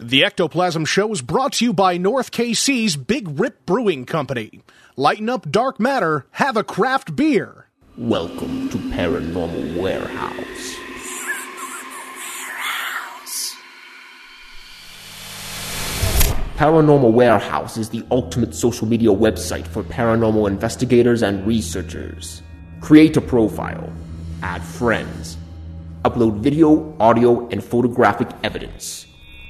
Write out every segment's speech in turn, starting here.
The Ectoplasm Show is brought to you by North KC's Big Rip Brewing Company. Lighten up dark matter, have a craft beer. Welcome to Paranormal Warehouse. Paranormal Warehouse is the ultimate social media website for paranormal investigators and researchers. Create a profile, add friends, upload video, audio, and photographic evidence,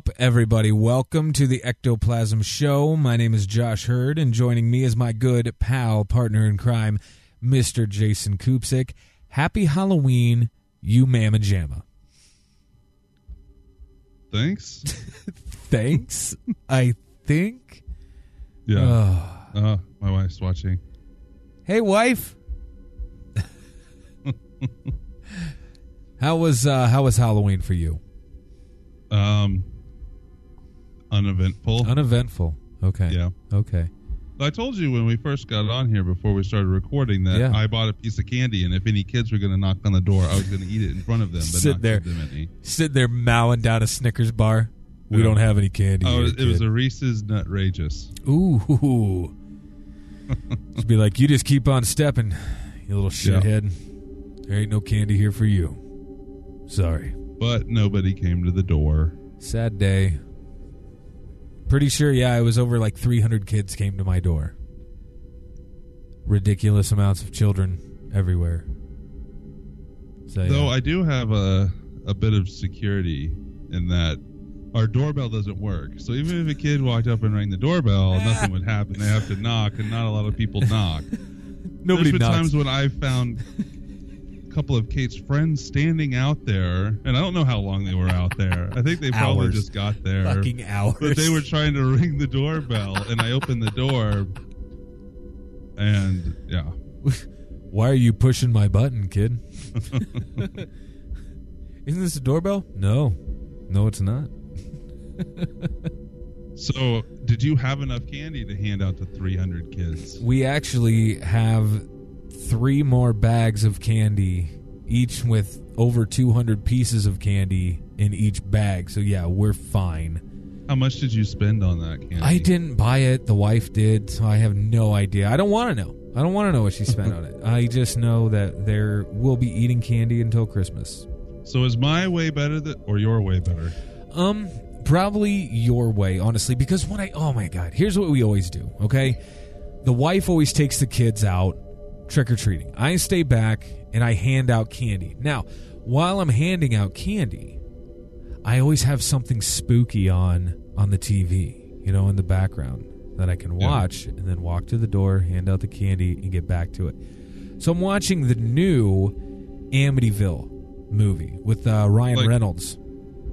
Up, everybody? Welcome to the Ectoplasm Show. My name is Josh Hurd, and joining me is my good pal, partner in crime, Mr. Jason Kupsik. Happy Halloween, you mamma jamma. Thanks. Thanks, I think. Yeah. Oh. Uh, my wife's watching. Hey, wife. how was uh, how was Halloween for you? Um, uneventful. Uneventful. Okay. Yeah. Okay. I told you when we first got on here before we started recording that Yeah. I bought a piece of candy, and if any kids were going to knock on the door, I was going to eat it in front of them, but Sit not there. them. Sitting there mowing down a Snickers bar. We Yeah. don't have any candy. Oh, here, it was a Reese's Nutrageous. Ooh. just be like, you just keep on stepping, you little Yeah. shithead. There ain't no candy here for you. Sorry. But nobody came to the door. Sad day. Pretty sure, yeah, it was over like 300 kids came to my door. Ridiculous amounts of children everywhere. So, Though yeah. I do have a a bit of security in that our doorbell doesn't work. So even if a kid walked up and rang the doorbell, nothing would happen. They have to knock, and not a lot of people knock. nobody There's been knocks. times when I've found a couple of Kate's friends standing out there, and I don't know how long they were out there. I think they probably Hours. just got there. Fucking hours. But they were trying to ring the doorbell, and I opened the door, and yeah. Why are you pushing my button, kid? Isn't this a doorbell? No. No, it's not. So, did you have enough candy to hand out to 300 kids? We actually have three more bags of candy, each with over 200 pieces of candy in each bag. So, yeah, we're fine. How much did you spend on that candy? I didn't buy it. The wife did. So I have no idea. I don't want to know. I don't want to know what she spent on it. I just know that there will be eating candy until Christmas. So, is my way better than, or your way better? Um, probably your way, honestly, because when I oh my god, here's what we always do, okay? The wife always takes the kids out trick or treating. I stay back and I hand out candy. Now, while I'm handing out candy, I always have something spooky on on the TV, you know, in the background that I can Yeah. watch and then walk to the door, hand out the candy and get back to it. So I'm watching the new Amityville movie with uh, Ryan Like- Reynolds.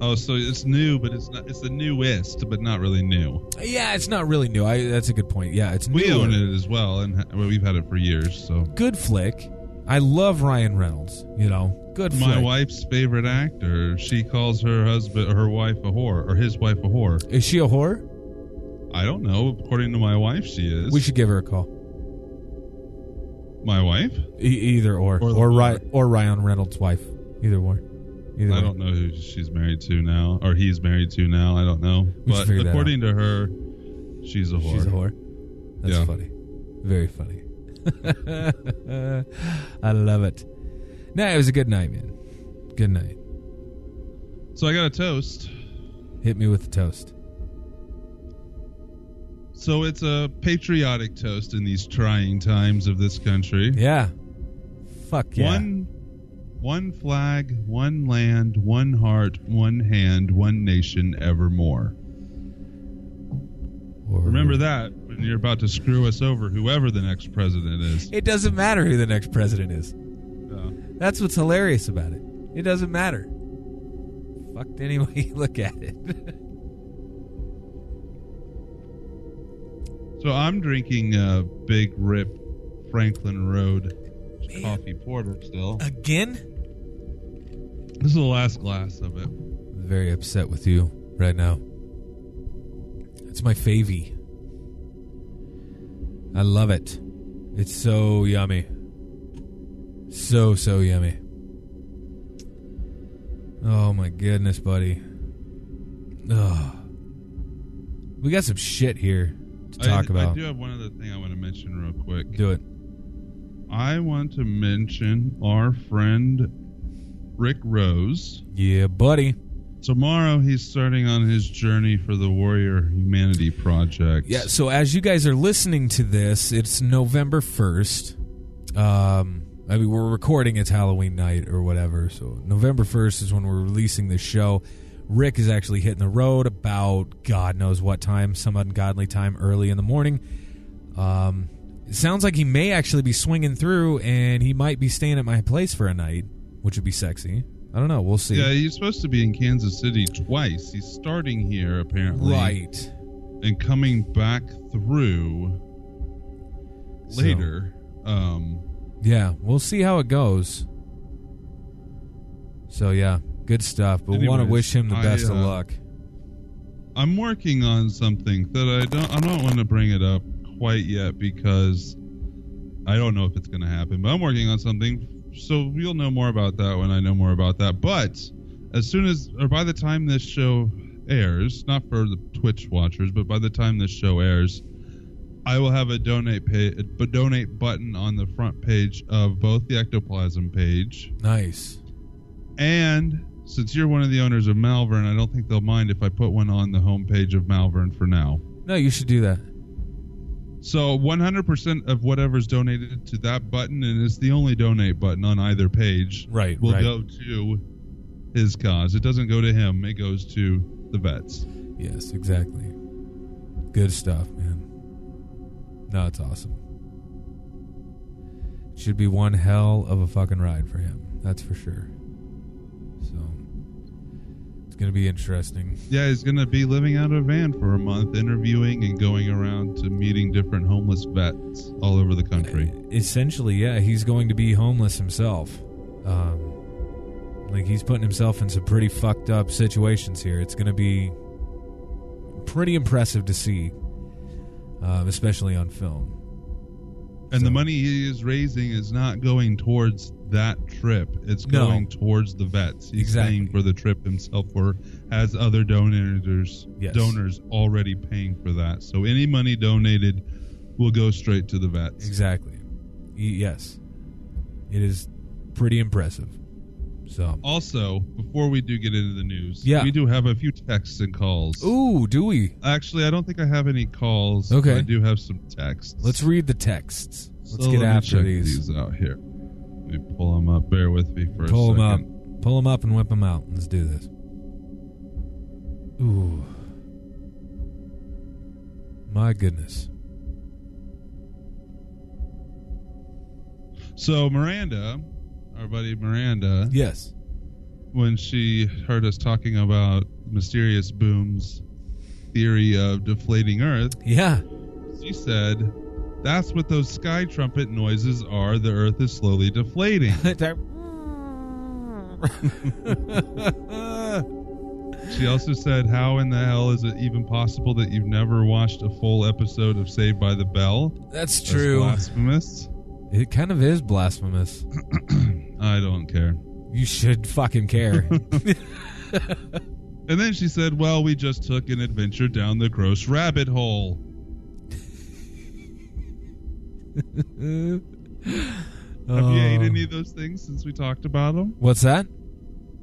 Oh, so it's new, but it's not. It's the newest, but not really new. Yeah, it's not really new. I, that's a good point. Yeah, it's We newer. own it as well, and ha- well, we've had it for years. So, Good flick. I love Ryan Reynolds. You know, good my flick. wife's favorite actor. She calls her husband, her wife, a whore, or his wife, a whore. Is she a whore? I don't know. According to my wife, she is. We should give her a call. My wife? E- either or, Or or or, Ry- or Ryan Reynolds' wife. Either one. Either I way. don't know who she's married to now, or he's married to now. I don't know. We should but figure that according to her, she's a whore. She's a whore. That's Yeah. funny. Very funny. I love it. No, it was a good night, man. Good night. So I got a toast Hit me with the toast. So it's a patriotic toast in these trying times of this country. Yeah. Fuck yeah. One one flag, one land, one heart, one hand, one nation evermore. Or- Remember that when you're about to screw us over, whoever the next president is. It doesn't matter who the next president is. Uh, That's what's hilarious about it. It doesn't matter. Fucked any way you look at it. so I'm drinking a Big Rip Franklin Road Man. coffee porter still. Again? This is the last glass of it. I'm very upset with you right now. It's my favy. I love it. It's so yummy. So, so yummy. Oh my goodness, buddy. Ugh. We got some shit here to talk I, about. I do have one other thing I want to mention real quick. Do it. I want to mention our friend Rick Rose. Yeah, buddy. Tomorrow he's starting on his journey for the Warrior Humanity Project. Yeah, so as you guys are listening to this, it's November 1st. Um, I mean, we're recording it's Halloween night or whatever. So November 1st is when we're releasing this show. Rick is actually hitting the road about God knows what time, some ungodly time early in the morning. Um, it sounds like he may actually be swinging through and he might be staying at my place for a night, which would be sexy. I don't know. We'll see. Yeah, he's supposed to be in Kansas City twice. He's starting here apparently, Right. and coming back through So- later. Um, Yeah, we'll see how it goes. So yeah, good stuff. But we want to wish him the I, best of uh, luck. I'm working on something that I don't. I don't want to bring it up quite yet because I don't know if it's going to happen. But I'm working on something, so we'll know more about that when I know more about that. But as soon as, or by the time this show airs, not for the Twitch watchers, but by the time this show airs, I will have a donate pay, a donate button on the front page of both the ectoplasm page Nice. and since you're one of the owners of Malvern, I don't think they'll mind if I put one on the homepage of Malvern for now. No, you should do that. So 100% of whatever's donated to that button, and it's the only donate button on either page, Right, will right. go to his cause. It doesn't go to him; it goes to the vets. Yes, exactly. Good stuff, man. No, it's awesome. Should be one hell of a fucking ride for him. That's for sure. It's gonna be interesting. Yeah, he's going to be living out of a van for a month, interviewing and going around to meeting different homeless vets all over the country. Essentially, yeah, he's going to be homeless himself. Um, like he's putting himself in some pretty fucked up situations here. It's going to be pretty impressive to see, um, especially on film. And So- the money he is raising is not going towards that trip. It's No. going towards the vets. He's Exactly. paying for the trip himself or has other donors Yes. donors already paying for that. So any money donated will go straight to the vets. Exactly. Yes, it is pretty impressive. So, Also, before we do get into the news, Yeah. we do have a few texts and calls. ooh, do we? Actually, I don't think I have any calls. Okay. but I do have some texts. Let's read the texts. Let's So get let after check these. out here. Let me pull them up. Bear with me for Pull a them second. up. Pull them up and whip them out. Let's do this. Ooh. My goodness. So Miranda, our buddy Miranda, Yes. when she heard us talking about mysterious boom's theory of deflating Earth, Yeah. she said, "That's what those sky trumpet noises are. The Earth is slowly deflating." she also said, "How in the hell is it even possible that you've never watched a full episode of Saved by the Bell?" That's That's true. blasphemous. It kind of is blasphemous. I don't care. You should fucking care. And then she said, Well, we just took an adventure down the gross rabbit hole. Have you ate Oh. any of those things since we talked about them? What's that?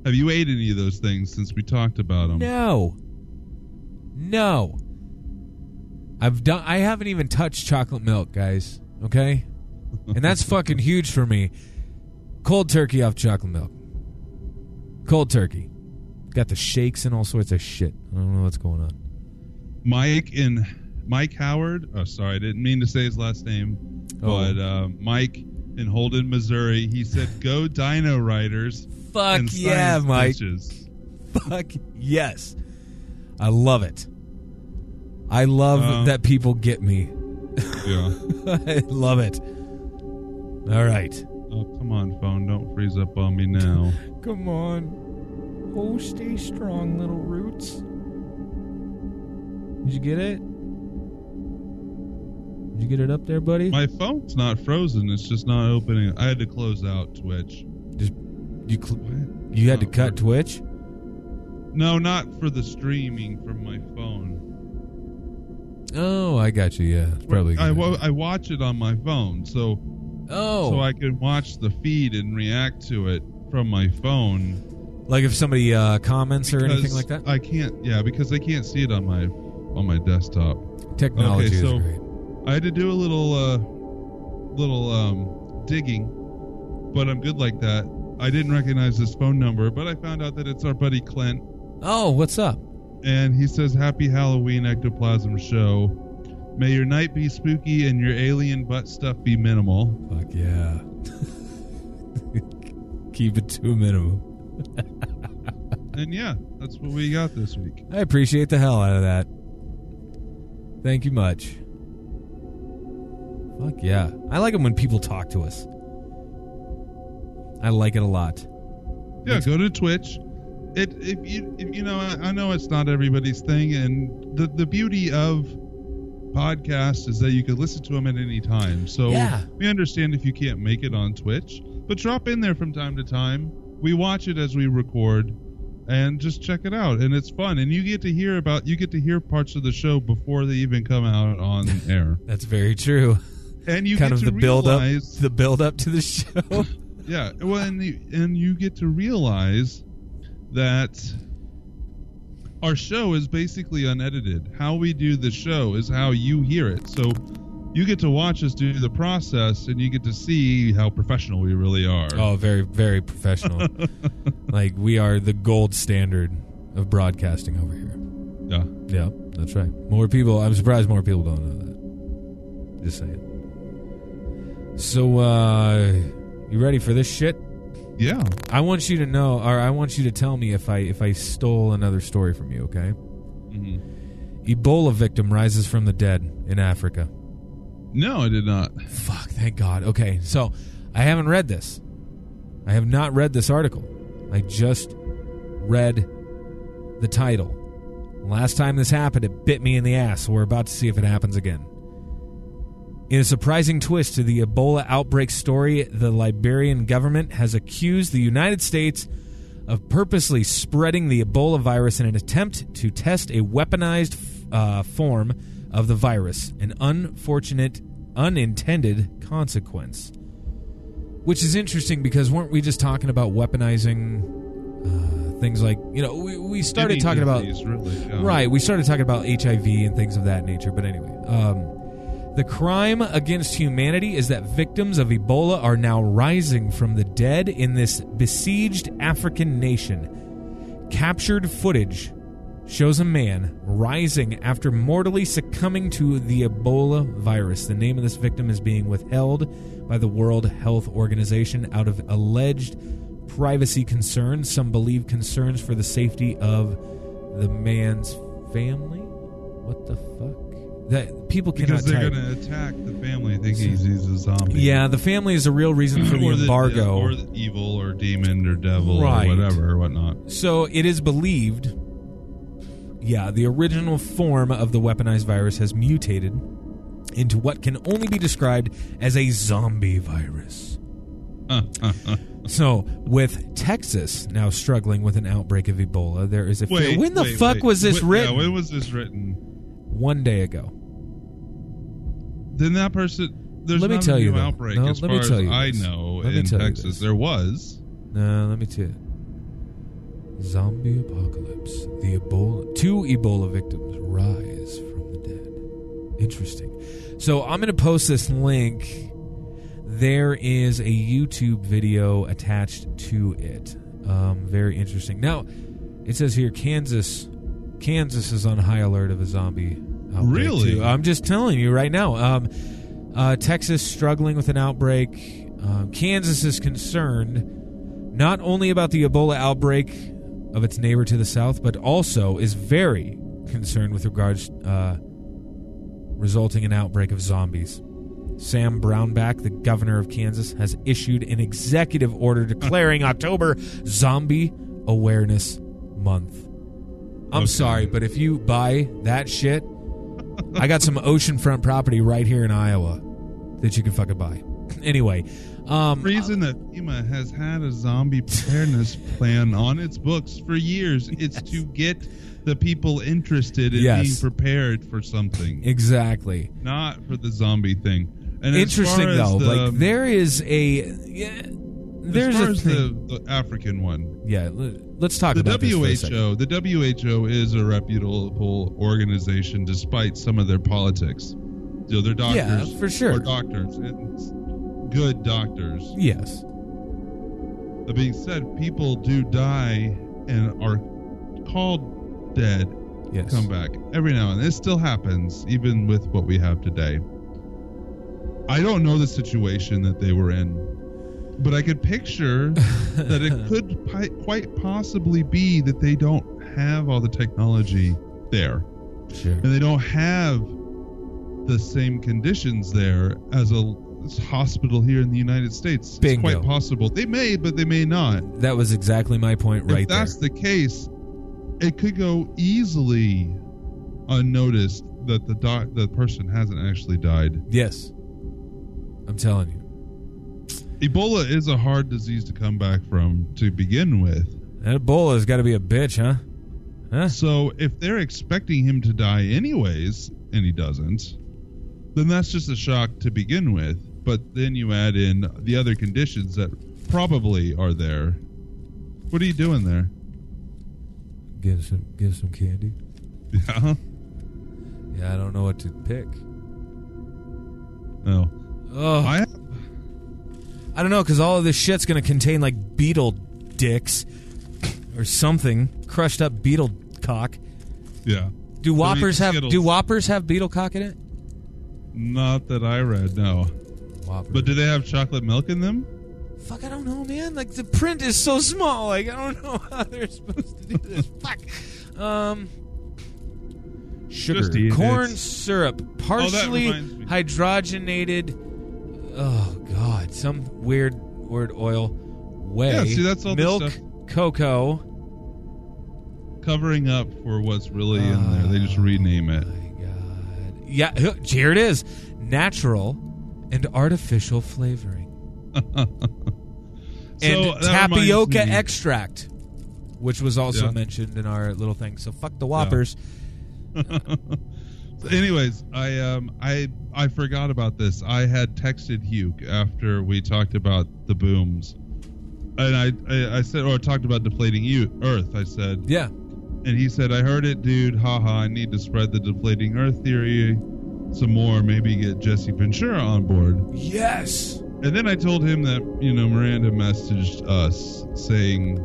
Have you ate any of those things since we talked about them? No. No. I've done I haven't even touched chocolate milk, guys. Okay? And that's fucking huge for me. Cold turkey off chocolate milk. Cold turkey. Got the shakes and all sorts of shit. I don't know what's going on. Mike in Mike Howard. Oh, sorry, I didn't mean to say his last name, Oh. but uh, Mike in Holden, Missouri. He said, "Go Dino Riders!" Fuck yeah, Mike. bitches. Fuck yes. I love it. I love Um, that people get me. Yeah. I love it. All right. Oh, come on, phone! Don't freeze up on me now. Come on. Oh, stay strong, little roots. Did you get it? Did you get it up there, buddy? My phone's not frozen. It's just not opening. I had to close out Twitch. Just you cl- you had to cut working. Twitch. No, not for the streaming from my phone. Oh, I got you. Yeah, it's probably. I, I watch it on my phone, so oh, so I can watch the feed and react to it from my phone. like if somebody uh, comments or anything like that. I can't. Yeah, because I can't see it on my on my desktop. Technology okay, so- is great. I had to do a little uh little um digging, but I'm good like that. I didn't recognize this phone number, but I found out that it's our buddy Clint, Oh, what's up? and he says, "Happy Halloween, Ectoplasm Show. May your night be spooky and your alien butt stuff be minimal." Fuck yeah. Keep it to a minimum. And yeah, that's what we got this week. I appreciate the hell out of that. Thank you much. Fuck yeah. I like it when people talk to us. I like it a lot. Yeah, go to Twitch. It if you if, you know I, I know it's not everybody's thing, and the the beauty of podcasts is that you can listen to them at any time. So Yeah. we understand if you can't make it on Twitch, but drop in there from time to time. We watch it as we record, and just check it out, and it's fun. And you get to hear about you get to hear parts of the show before they even come out on air, That's very true. And you kind get of to the build up the build up to the show. Yeah, well, and you, and you get to realize that our show is basically unedited. How we do the show is how you hear it. So you get to watch us do the process, and you get to see how professional we really are. oh, very very professional. like we are the gold standard of broadcasting over here. yeah. Yeah, that's right. More people. I'm surprised more people don't know that. Just saying. So, uh, you ready for this shit? Yeah. I want you to know, or I want you to tell me if I if I stole another story from you. Okay. hmm Ebola victim rises from the dead in Africa. No, I did not. Fuck, thank God. Okay, so I haven't read this. I have not read this article. I just read the title. Last time this happened, it bit me in the ass. So we're about to see if it happens again. In a surprising twist to the Ebola outbreak story, the Liberian government has accused the United States of purposely spreading the Ebola virus in an attempt to test a weaponized uh, form of the virus, an unfortunate, unintended consequence. Which is interesting because weren't we just talking about weaponizing uh, things like, you know, we, we started Any talking about. really, yeah. Right, we started talking about HIV and things of that nature, but anyway. Um, the crime against humanity is that victims of Ebola are now rising from the dead in this besieged African nation. Captured footage shows a man rising after mortally succumbing to the Ebola virus. The name of this victim is being withheld by the World Health Organization out of alleged privacy concerns. Some believe concerns for the safety of the man's family. What the fuck? That people cannot Because they're going to attack the family thinking he's, he's a zombie. Yeah, the family is a real reason for the embargo. or the evil or demon or devil Right. or whatever or whatnot. So it is believed, yeah, the original form of the weaponized virus has mutated into what can only be described as a zombie virus. So, with Texas now struggling with an outbreak of Ebola, there is a fear. Wait, When the wait, fuck wait. was this written? Yeah, when was this written? One day ago. Then that person. There's Let me not tell a you new though. outbreak No, as let far me tell as you I this. know Let me in tell you Texas. this. There was. No, let me tell you. Zombie apocalypse. The Ebola. Two Ebola victims rise from the dead. Interesting. So I'm going to post this link. There is a YouTube video attached to it. Um, very interesting. Now, it says here Kansas. Kansas is on high alert of a zombie outbreak. Really? too. I'm just telling you right now. Um, uh, Texas struggling with an outbreak. Um, Kansas is concerned not only about the Ebola outbreak of its neighbor to the south, but also is very concerned with regards uh, resulting in outbreak of zombies. Sam Brownback, the governor of Kansas, has issued an executive order declaring October Zombie Awareness Month. I'm Okay. sorry, but if you buy that shit, I got some oceanfront property right here in Iowa that you can fucking buy. Anyway, um, reason that FEMA has had a zombie preparedness plan on its books for years. It's to get the people interested in Yes. being prepared for something, exactly. not for the zombie thing. And Interesting though, the, like there is a yeah, there's as far a as the, the African one, yeah, let's talk the about this for a second. WHO, the WHO is a reputable organization despite some of their politics. Know, they're doctors, Yeah, for sure. Or doctors, and good doctors. Yes, That being said, people do die and are called dead yes. come back every now and then. It still happens, even with what we have today. I don't know the situation that they were in, but I could picture that it could pi- quite possibly be that they don't have all the technology there, Sure. and they don't have the same conditions there as a hospital here in the United States. Bingo. It's quite possible. They may, but they may not That was exactly my point right if there. that's the case, it could go easily unnoticed that the doc- the person hasn't actually died. Yes, I'm telling you, Ebola is a hard disease to come back from to begin with. that Ebola's got to be a bitch, huh? Huh? So if they're expecting him to die anyways, and he doesn't, then that's just a shock to begin with. But then you add in the other conditions that probably are there. What are you doing there? Give some, give some candy. Yeah. Yeah, I don't know what to pick. No. Oh, I I, don't know because all of this shit's gonna contain like beetle dicks or something, crushed up beetle cock. yeah. Do whoppers have Skittles. do whoppers have beetle cock in it? Not that I read, no. Whoppers. But do they have chocolate milk in them? Fuck, I don't know, man. Like the print is so small. Like I don't know how they're supposed to do this. Fuck. Um. Sugar, Just eat it. corn syrup, partially reminds me. hydrogenated. Oh God, some weird word oil. Yeah, see, that's all the milk, cocoa. Covering up for what's really in there. They just Oh, rename it. My God. Yeah, here it is. Natural and artificial flavoring. And reminds tapioca extract, which was also Yeah. mentioned in our little thing. So fuck the Whoppers. So anyways, I um I I forgot about this. I had texted Hugh after we talked about the booms, and I I, I said or talked about deflating you Earth. I said, Yeah. and he said, I heard it, dude. Haha. I need to spread the deflating Earth theory some more. Maybe get Jesse Ventura on board. Yes. And then I told him that, you know, Miranda messaged us saying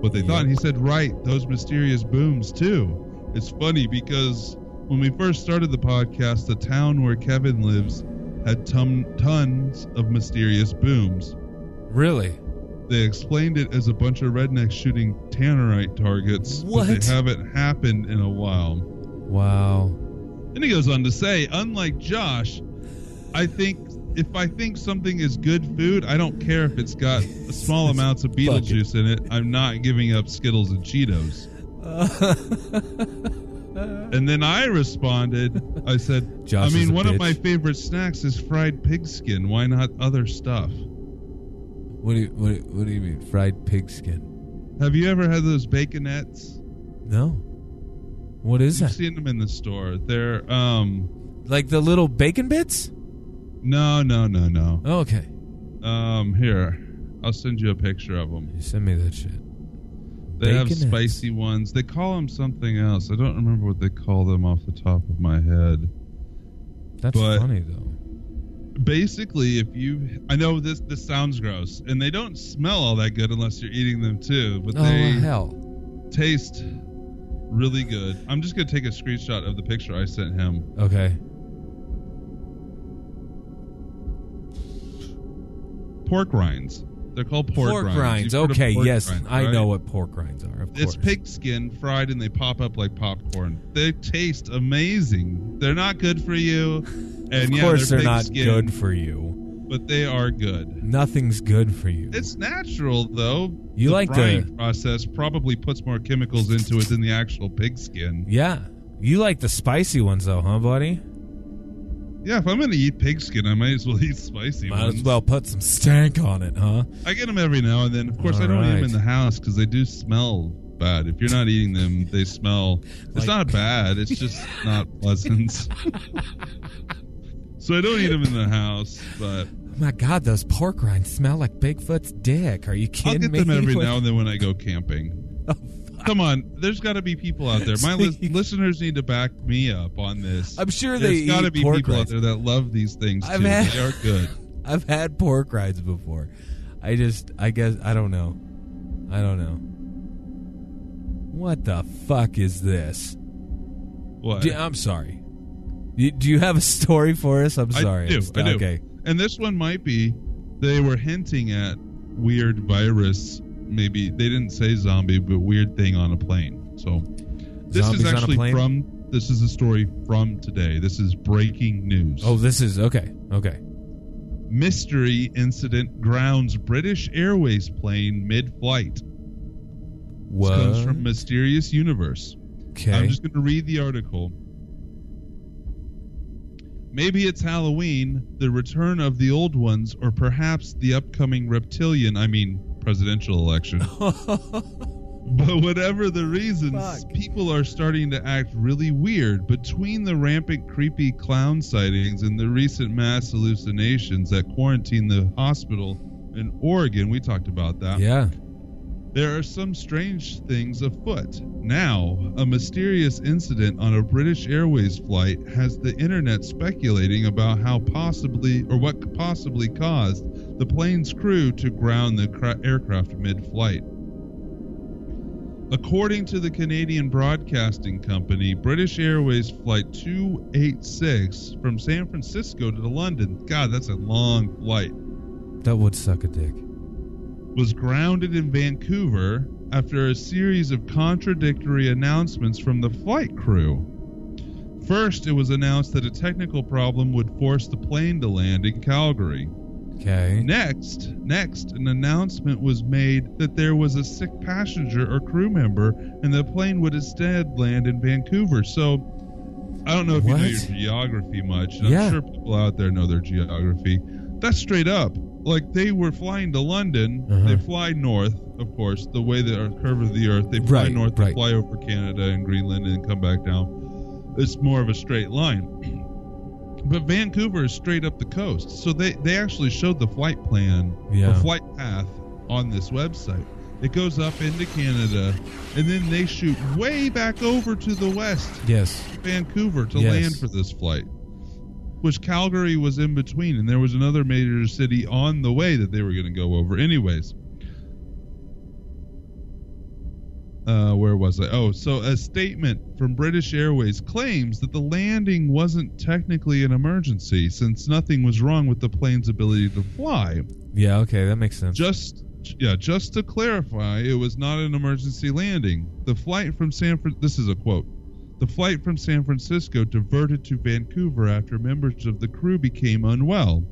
what they thought. And he said, right, those mysterious booms, too. It's funny because when we first started the podcast, the town where Kevin lives had ton- tons of mysterious booms. Really? They explained it as a bunch of rednecks shooting tannerite targets, but What? they haven't happened in a while. Wow. And he goes on to say, unlike Josh, I think if I think something is good food, I don't care if it's got small amounts of Beetlejuice in it. I'm not giving up Skittles and Cheetos. and then I responded, I said, I mean, one of my favorite snacks is fried pig skin. Why not other stuff? What do you what, do- what do you mean? Fried pig skin? Have you ever had those baconettes? No. What is You've that? seen them in the store. They're um Like the little bacon bits? no, no, no, no. Oh, okay. Um here. I'll send you a picture of them. You send me that shit. They have spicy ones. They call them something else. I don't remember what they call them off the top of my head. That's but- funny though. Basically, if you, I know this this sounds gross, and they don't smell all that good unless you're eating them too. But Oh they hell. taste really good. I'm just gonna take a screenshot of the picture I sent him. Okay. Pork rinds. They're called pork, Pork, rinds. rinds. You've heard of Okay, pork yes, rinds, I know what pork rinds are. Of It's course. pig skin fried and they pop up like popcorn. They taste amazing. They're not good for you. And Of yeah, course, they're, they're not skin, good for you. but they are good. Nothing's good for you. It's natural though. You the like the- process probably puts more chemicals into it than the actual pig skin. yeah. You like the spicy ones though, huh, buddy? Yeah, if I'm gonna eat pig skin, I might as well eat spicy Might ones. as well put some stank on it, huh? I get them every now and then. Of course, I don't eat them in the house because they do smell bad. If you're not eating them, they smell. It's not bad. It's just not pleasant. so I don't eat them in the house, but Oh my god, those pork rinds smell like Bigfoot's dick. Are you kidding me? I'll get me? them every now and then when I go camping. Oh, Come on, there's got to be people out there. My See? listeners need to back me up on this. I'm sure There's they got to be people out there that love these things I've too. had- They are good. I've had pork rinds before. I just, I guess, I don't know. I don't know. What the fuck is this? What? Do- I'm sorry. Do you have a story for us? I'm sorry. I do. St- I do. Okay. And this one might be they were hinting at weird virus. Maybe they didn't say zombie, but weird thing on a plane. So this Zombies is actually from. This is a story from today. This is breaking news. Oh, this is okay. Okay. mystery incident grounds British Airways plane mid-flight. This What? comes from Mysterious Universe. okay. I'm just going to read the article. Maybe it's Halloween, the return of the old ones, or perhaps the upcoming reptilian, I mean, presidential election. but whatever the reasons, Fuck. people are starting to act really weird. Between the rampant creepy clown sightings and the recent mass hallucinations that quarantined the hospital in Oregon, we talked about that. yeah. There are some strange things afoot. Now, a mysterious incident on a British Airways flight has the internet speculating about how possibly or what possibly caused the plane's crew to ground the cra- aircraft mid flight. According to the Canadian Broadcasting Company, British Airways Flight 286 from San Francisco to London, God, that's a long flight, That would suck a dick. was grounded in Vancouver after a series of contradictory announcements from the flight crew. First, it was announced that a technical problem would force the plane to land in Calgary. Okay. Next, next, an announcement was made that there was a sick passenger or crew member and the plane would instead land in Vancouver. So, I don't know if you know your geography much. and Yeah. I'm sure people out there know their geography. That's straight up. Like they were flying to London. Uh-huh. They fly north, of course, the way the curve of the Earth. They fly Right, north, right. they fly over Canada and Greenland, and come back down. It's more of a straight line. But Vancouver is straight up the coast, so they they actually showed the flight plan, Yeah. the flight path on this website. It goes up into Canada, and then they shoot way back over to the west, Yes. Vancouver, to Yes. land for this flight. Which Calgary was in between, and there was another major city on the way that they were going to go over. Anyways, uh, where was I? Oh, so a statement from British Airways claims that the landing wasn't technically an emergency since nothing was wrong with the plane's ability to fly. Yeah. Okay. That makes sense. Just yeah, just to clarify, it was not an emergency landing. The flight from San Fran- this is a quote. The flight from San Francisco diverted to Vancouver after members of the crew became unwell.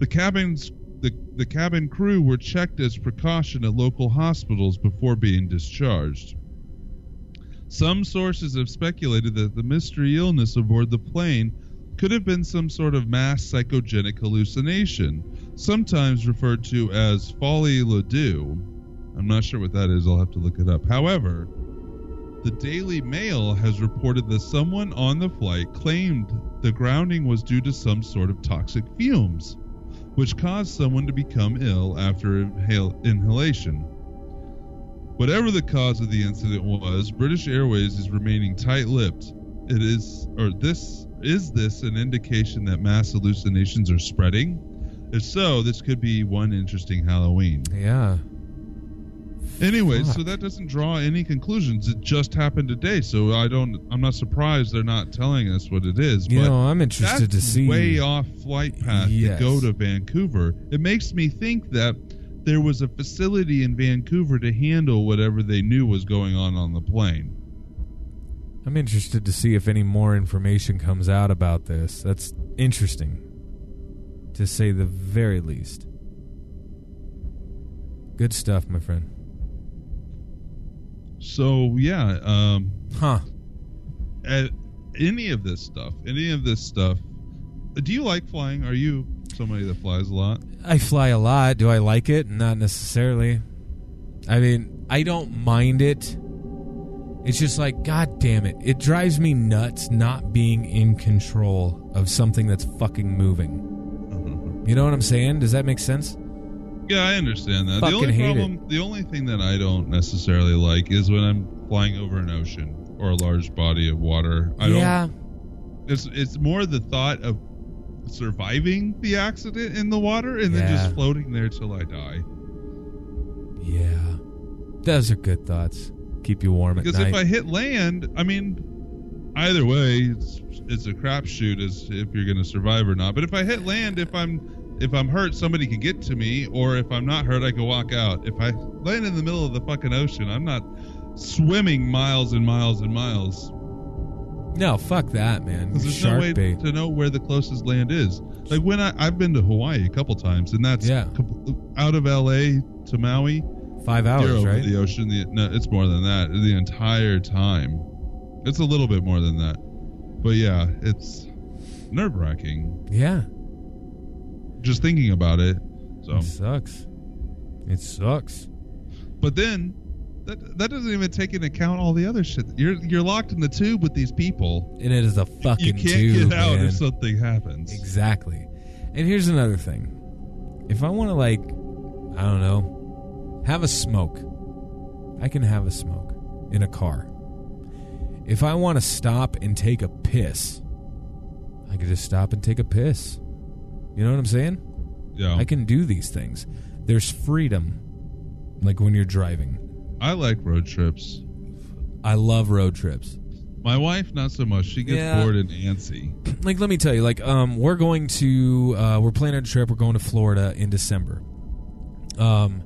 The cabins the, the cabin crew were checked as precaution at local hospitals before being discharged. Some sources have speculated that the mystery illness aboard the plane could have been some sort of mass psychogenic hallucination, sometimes referred to as folie le. I'm not sure what that is, I'll have to look it up. However, the Daily Mail has reported that someone on the flight claimed the grounding was due to some sort of toxic fumes, which caused someone to become ill after inhalation. Whatever the cause of the incident was, British Airways is remaining tight-lipped. It is, or this is this an indication that mass hallucinations are spreading? If so, this could be one interesting Halloween. Yeah. Anyway, so that doesn't draw any conclusions. It just happened today, so I don't. I'm not surprised they're not telling us what it is. You but know, I'm interested to see. way off flight path Yes. to go to Vancouver. It makes me think that there was a facility in Vancouver to handle whatever they knew was going on on the plane. I'm interested to see if any more information comes out about this. That's interesting, to say the very least. Good stuff, my friend. So yeah, um, Huh. at any of this stuff, any of this stuff. Do you like flying? Are you somebody that flies a lot? I fly a lot. Do I like it? Not necessarily. I mean, I don't mind it. It's just like, god damn it. It drives me nuts not being in control of something that's fucking moving. You know what I'm saying? Does that make sense? Yeah, I understand that. Fucking the only problem, the only thing that I don't necessarily like is when I'm flying over an ocean or a large body of water. I yeah. don't. It's it's more the thought of surviving the accident in the water and then just floating there till I die. Yeah. Those are good thoughts. Keep you warm at night. Because if. I hit land, I mean, either way, it's it's a crapshoot as if you're going to survive or not. But if I hit land, if I'm if I'm hurt, somebody can get to me, or if I'm not hurt, I can walk out. If I land in the middle of the fucking ocean, I'm not swimming miles and miles and miles. no, fuck that, man. Because there's no way bait. to know where the closest land is. Like when I, I've been to Hawaii a couple times, and that's Yeah. out of LA to Maui. Five hours, right? the ocean. The, no, it's more than that. The entire time. It's a little bit more than that. But yeah, it's nerve wracking yeah. Just thinking about it. So, It sucks. It sucks. but then that that doesn't even take into account all the other shit. You're you're locked in the tube with these people. And it is a fucking you can't tube, get out man. if something happens. Exactly. And here's another thing. If I want to, like, I don't know, have a smoke, I can have a smoke in a car. If I want to stop and take a piss, I can just stop and take a piss. You know what I'm saying? Yeah, I can do these things. There's freedom, like when you're driving. I like road trips. I love road trips. My wife, not so much. She gets Yeah. bored and antsy. like let me tell you like um we're going to uh we're planning a trip we're going to florida in december um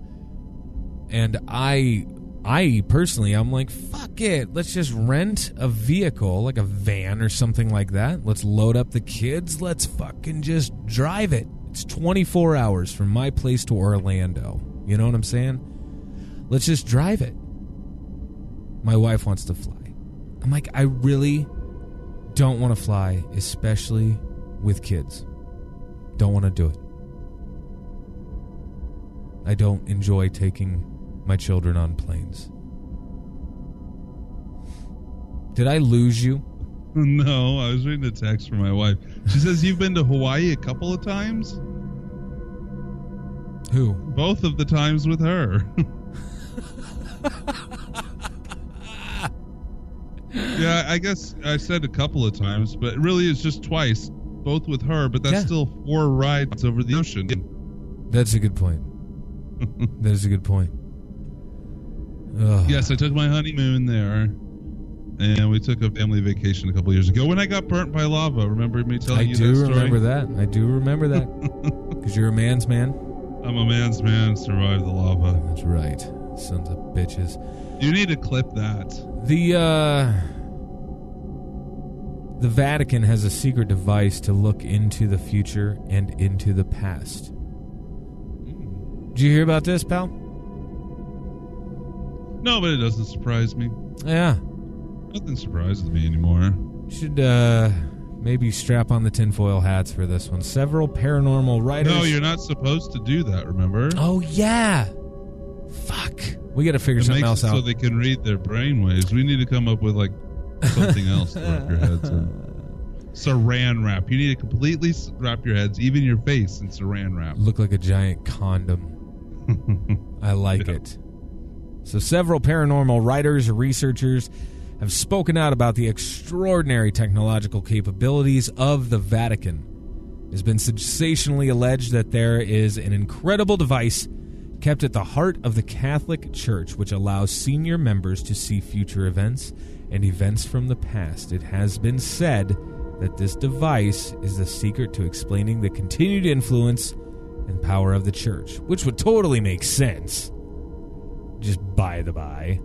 and i i personally i'm like fuck it. Let's just rent a vehicle like a van or something like that. Let's load up the kids. Let's fucking just drive it. It's 24 hours from my place to orlando. You know what i'm saying? Let's just drive it. My wife wants to fly. I'm like i really don't want to fly, especially with kids. Don't want to do it. I don't enjoy taking my children on planes. Did I lose you? no, I was reading a text from my wife. She says you've been to Hawaii a couple of times. Who? Both of the times with her. yeah, I guess I said a couple of times, but really it's just twice, both with her. But that's Yeah. still four rides over the ocean. That's a good point. that is a good point. Ugh. Yes, I took my honeymoon there, and we took a family vacation a couple years ago when I got burnt by lava. Remember me telling I you do that story? remember that. I do remember that. Because you're a man's man. I'm a man's man. Survived the lava. That's right. Sons of bitches. You need to clip that. The uh the Vatican has a secret device to look into the future and into the past. Did you hear about this, pal? No, but it doesn't surprise me. Yeah. Nothing surprises me anymore. Should uh maybe strap on the tinfoil hats for this one. Several paranormal writers No, you're not supposed to do that. Remember? Oh yeah. Fuck. We gotta figure it something else out. so they can read their brainwaves. We need to come up with like something else to wrap your heads in. Saran wrap. You need to completely wrap your heads, even your face, in saran wrap. Look like a giant condom. I like Yeah. it. So, several paranormal writers researchers have spoken out about the extraordinary technological capabilities of the Vatican. It has been sensationally alleged that there is an incredible device kept at the heart of the Catholic Church which allows senior members to see future events and events from the past. It has been said that this device is the secret to explaining the continued influence and power of the church, which would totally make sense. Just by the by.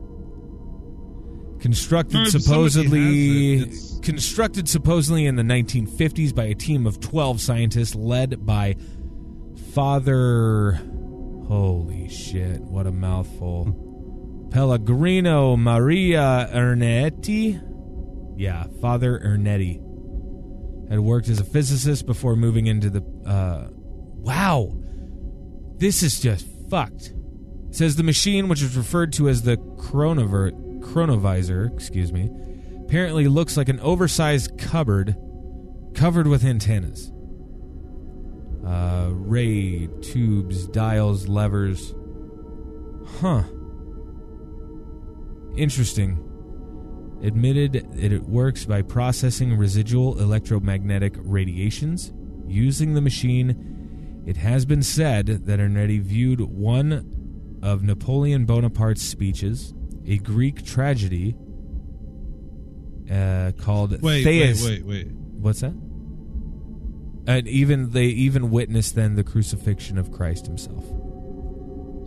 Constructed No, supposedly it, constructed supposedly in the 1950s by a team of 12 scientists led by Father Holy shit, what a mouthful. Pellegrino Maria Ernetti? Yeah, Father Ernetti. Had worked as a physicist before moving into the uh wow. This is just fucked. Says the machine, which is referred to as the chronover, chronovisor, excuse me, apparently looks like an oversized cupboard covered with antennas. Uh, ray, tubes, dials, levers. Huh. Interesting. Admitted that it works by processing residual electromagnetic radiations. Using the machine, it has been said that Ernetti viewed one of Napoleon Bonaparte's speeches, a Greek tragedy uh, called Wait, wait, wait, wait. What's that? And even they even witnessed then the crucifixion of Christ himself.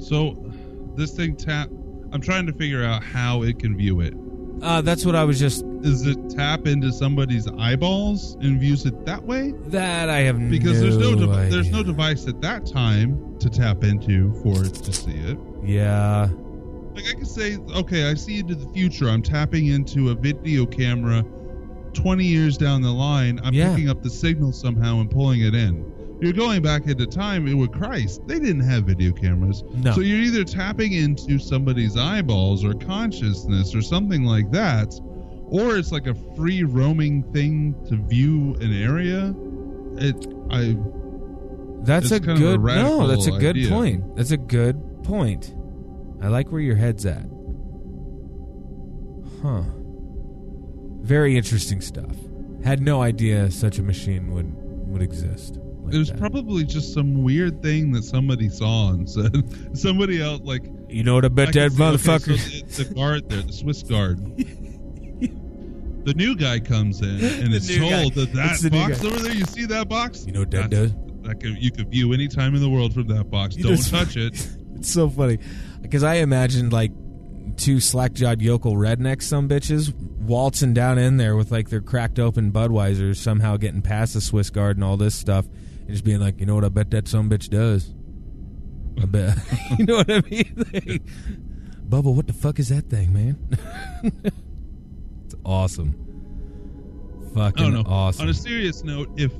So, this thing tap. I'm trying to figure out how it can view it. Uh, that's what I was just Does it tap into somebody's eyeballs and views it that way? that I have Because there's no no devi- there's no device at that time to tap into for it to see it. Yeah, Like I could say, okay, I see into the future. I'm tapping into a video camera. Twenty years down the line, I'm Yeah. picking up the signal somehow and pulling it in. You're going back into time with Christ. They didn't have video cameras. No. So you're either tapping into somebody's eyeballs or consciousness or something like that, or it's like a free roaming thing to view an area. It I that's a of a good no. That's a good idea. point. That's a good point. I like where your head's at. Huh. Very interesting stuff. Had no idea such a machine would would exist. Like It was that. probably just some weird thing that somebody saw and said. somebody else, like You know what I bet I that can see- okay, motherfucker. so the, the guard there, the Swiss guard. the new guy comes in and The is new guy. told that It's that the box over there. You see that box? You know what that That's- does? That could, you could view any time in the world from that box. You Don't just- touch it. It's so funny because I imagined like two slack-jawed yokel rednecks, some bitches, waltzing down in there with like their cracked open Budweisers, somehow getting past the Swiss guard and all this stuff, and just being like, you know what? I bet that some bitch does. I bet. you know what I mean? Like, Bubba, what the fuck is that thing, man? it's awesome. Fucking I don't know. awesome. On a serious note, if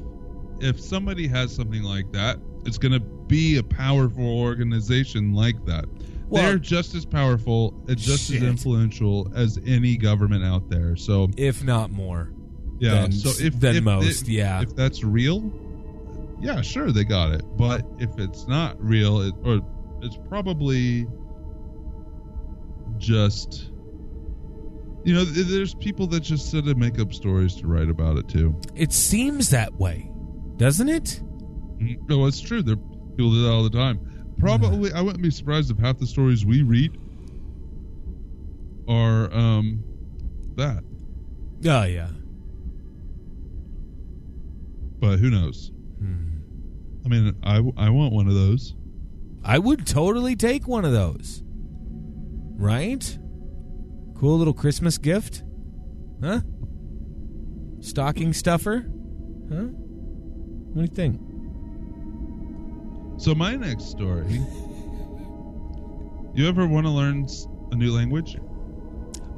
if somebody has something like that, it's going to be a powerful organization like that. Well- They're just as powerful and just Shit. as influential as any government out there. So if not more. yeah, than- so if than if most, yeah. if that's real, yeah, sure they got it. But if it's not real, it, or it's probably just you know, there's people that just sit and make up stories to write about it too. It seems that way, doesn't it? Mhm. No, it's true. There people do that all the time. Probably, I wouldn't be surprised if half the stories we read are um that. Oh yeah. But who knows? I mean, I, I want one of those. I would totally take one of those. Right? Cool little Christmas gift? Huh? Stocking stuffer? Huh? What do you think? So my next story. You ever want to learn a new language?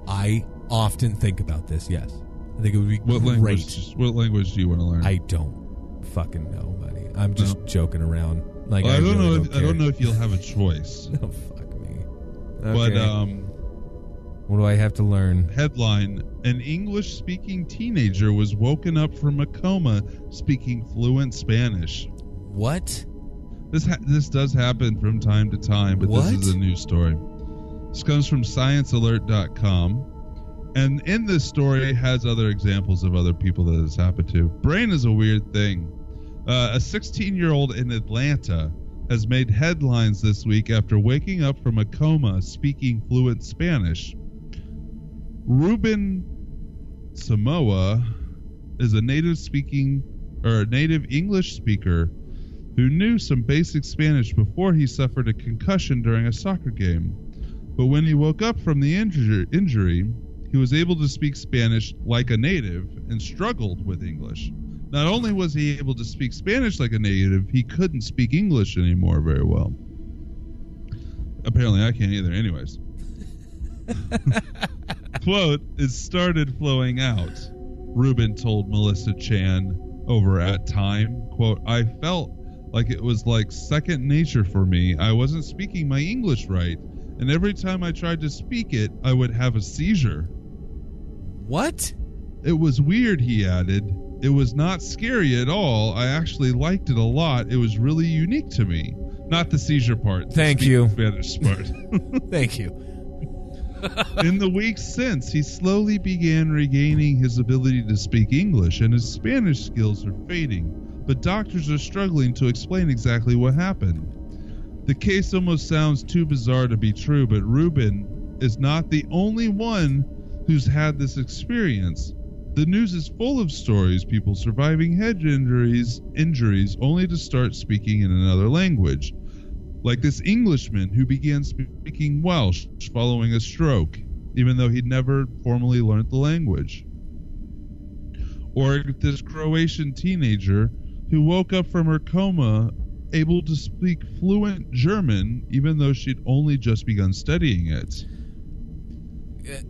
I often think about this, yes. I think it would be What great. language? What language do you want to learn? I don't fucking know, buddy. I'm just joking around. Like Well, I, I, don't really know. Don't if, I don't know if you'll have a choice. Oh fuck me. But um, what do I have to learn? headline: An English-speaking teenager was woken up from a coma speaking fluent Spanish. What? This ha- this does happen from time to time, but What? this is a new story. This comes from sciencealert.com. And in this story, it has other examples of other people that this happened to. Brain is a weird thing. Uh, a 16 year old in Atlanta has made headlines this week after waking up from a coma speaking fluent Spanish. Ruben Samoa is a native speaking or a native English speaker who knew some basic Spanish before he suffered a concussion during a soccer game. But when he woke up from the injury, injury, he was able to speak Spanish like a native and struggled with English. Not only was he able to speak Spanish like a native, he couldn't speak English anymore very well. Apparently, I can't either, anyways. Quote, it started flowing out. Ruben told Melissa Chan over at Time, quote, I felt like it was like second nature for me. I wasn't speaking my English right, and every time I tried to speak it, I would have a seizure. What? It was weird, he added. It was not scary at all. I actually liked it a lot. It was really unique to me. Not the seizure part. the Thank you. Spanish part. Thank you. In the weeks since, he slowly began regaining his ability to speak English, and his Spanish skills are fading. But doctors are struggling to explain exactly what happened. The case almost sounds too bizarre to be true, but Ruben is not the only one who's had this experience. The news is full of stories people surviving head injuries, injuries only to start speaking in another language. Like this Englishman who began speaking Welsh following a stroke, even though he'd never formally learned the language. Or this Croatian teenager who woke up from her coma able to speak fluent German, even though she'd only just begun studying it.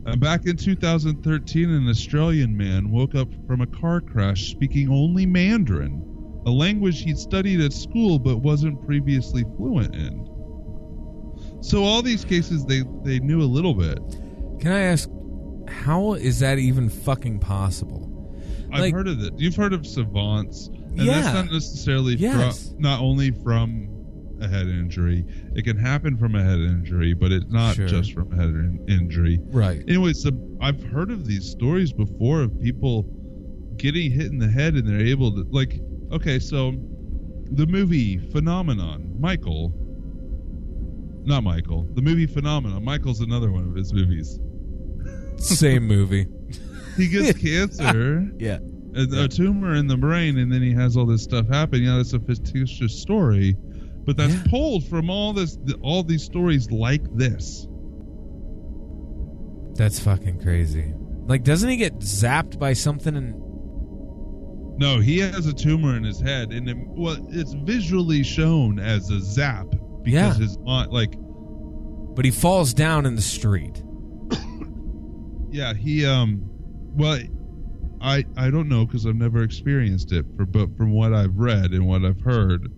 Uh, back in 2013, an Australian man woke up from a car crash speaking only Mandarin, a language he'd studied at school but wasn't previously fluent in. So all these cases, they they knew a little bit. Can I ask, how is that even fucking possible? I've Like- heard of it. You've heard of savants, and Yeah. that's not necessarily Yes. from not only from a head injury. It can happen from a head injury, but it's not Sure. just from a head in- injury. Right. Anyways, the, I've heard of these stories before of people getting hit in the head and they're able to like. Okay, so the movie Phenomenon, Michael. Not Michael. The movie Phenomenon. Michael's another one of his movies. Same movie. He gets cancer. Yeah. a, a tumor in the brain and then he has all this stuff happen yeah that's a fictitious story but that's Yeah. pulled from all this all these stories like this That's fucking crazy. Like, doesn't he get zapped by something and no he has a tumor in his head and it, well it's visually shown as a zap because Yeah. his aunt like but he falls down in the street? yeah he um well i i don't know because i've never experienced it for, but from what i've read and what i've heard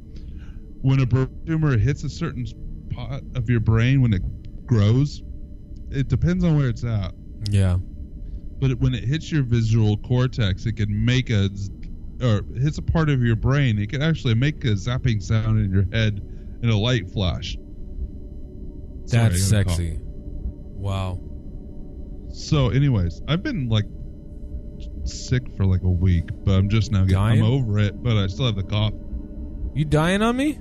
when a brain tumor hits a certain part of your brain when it grows it depends on where it's at Yeah. but it- when it hits your visual cortex it can make a or hits a part of your brain it can actually make a zapping sound in your head and a light flash That's a sexy. Wow. So, anyways, I've been like sick for like a week, but I'm just now getting Dying? I'm over it, but I still have the cough. You dying on me?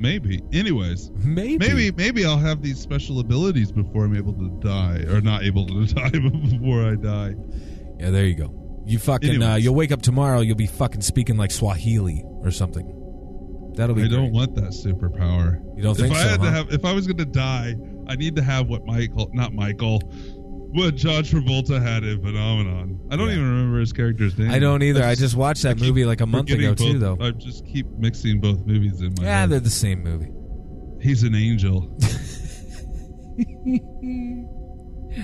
Maybe. Anyways, Maybe. maybe maybe I'll have these special abilities before I'm able to die, or not able to die, but before I die. Yeah, there you go. You fucking. Uh, you'll wake up tomorrow. You'll be fucking speaking like Swahili or something. That'll be. I don't want that superpower. You don't if think I so, had to have, if I was going to die, I need to have what Michael, not Michael, what Josh Travolta had in Phenomenon. I don't Yeah. even remember his character's name. I don't either. I just- just watched that I movie like a month ago too, though. I just keep mixing both movies in my Yeah, head. they're the same movie. He's an angel.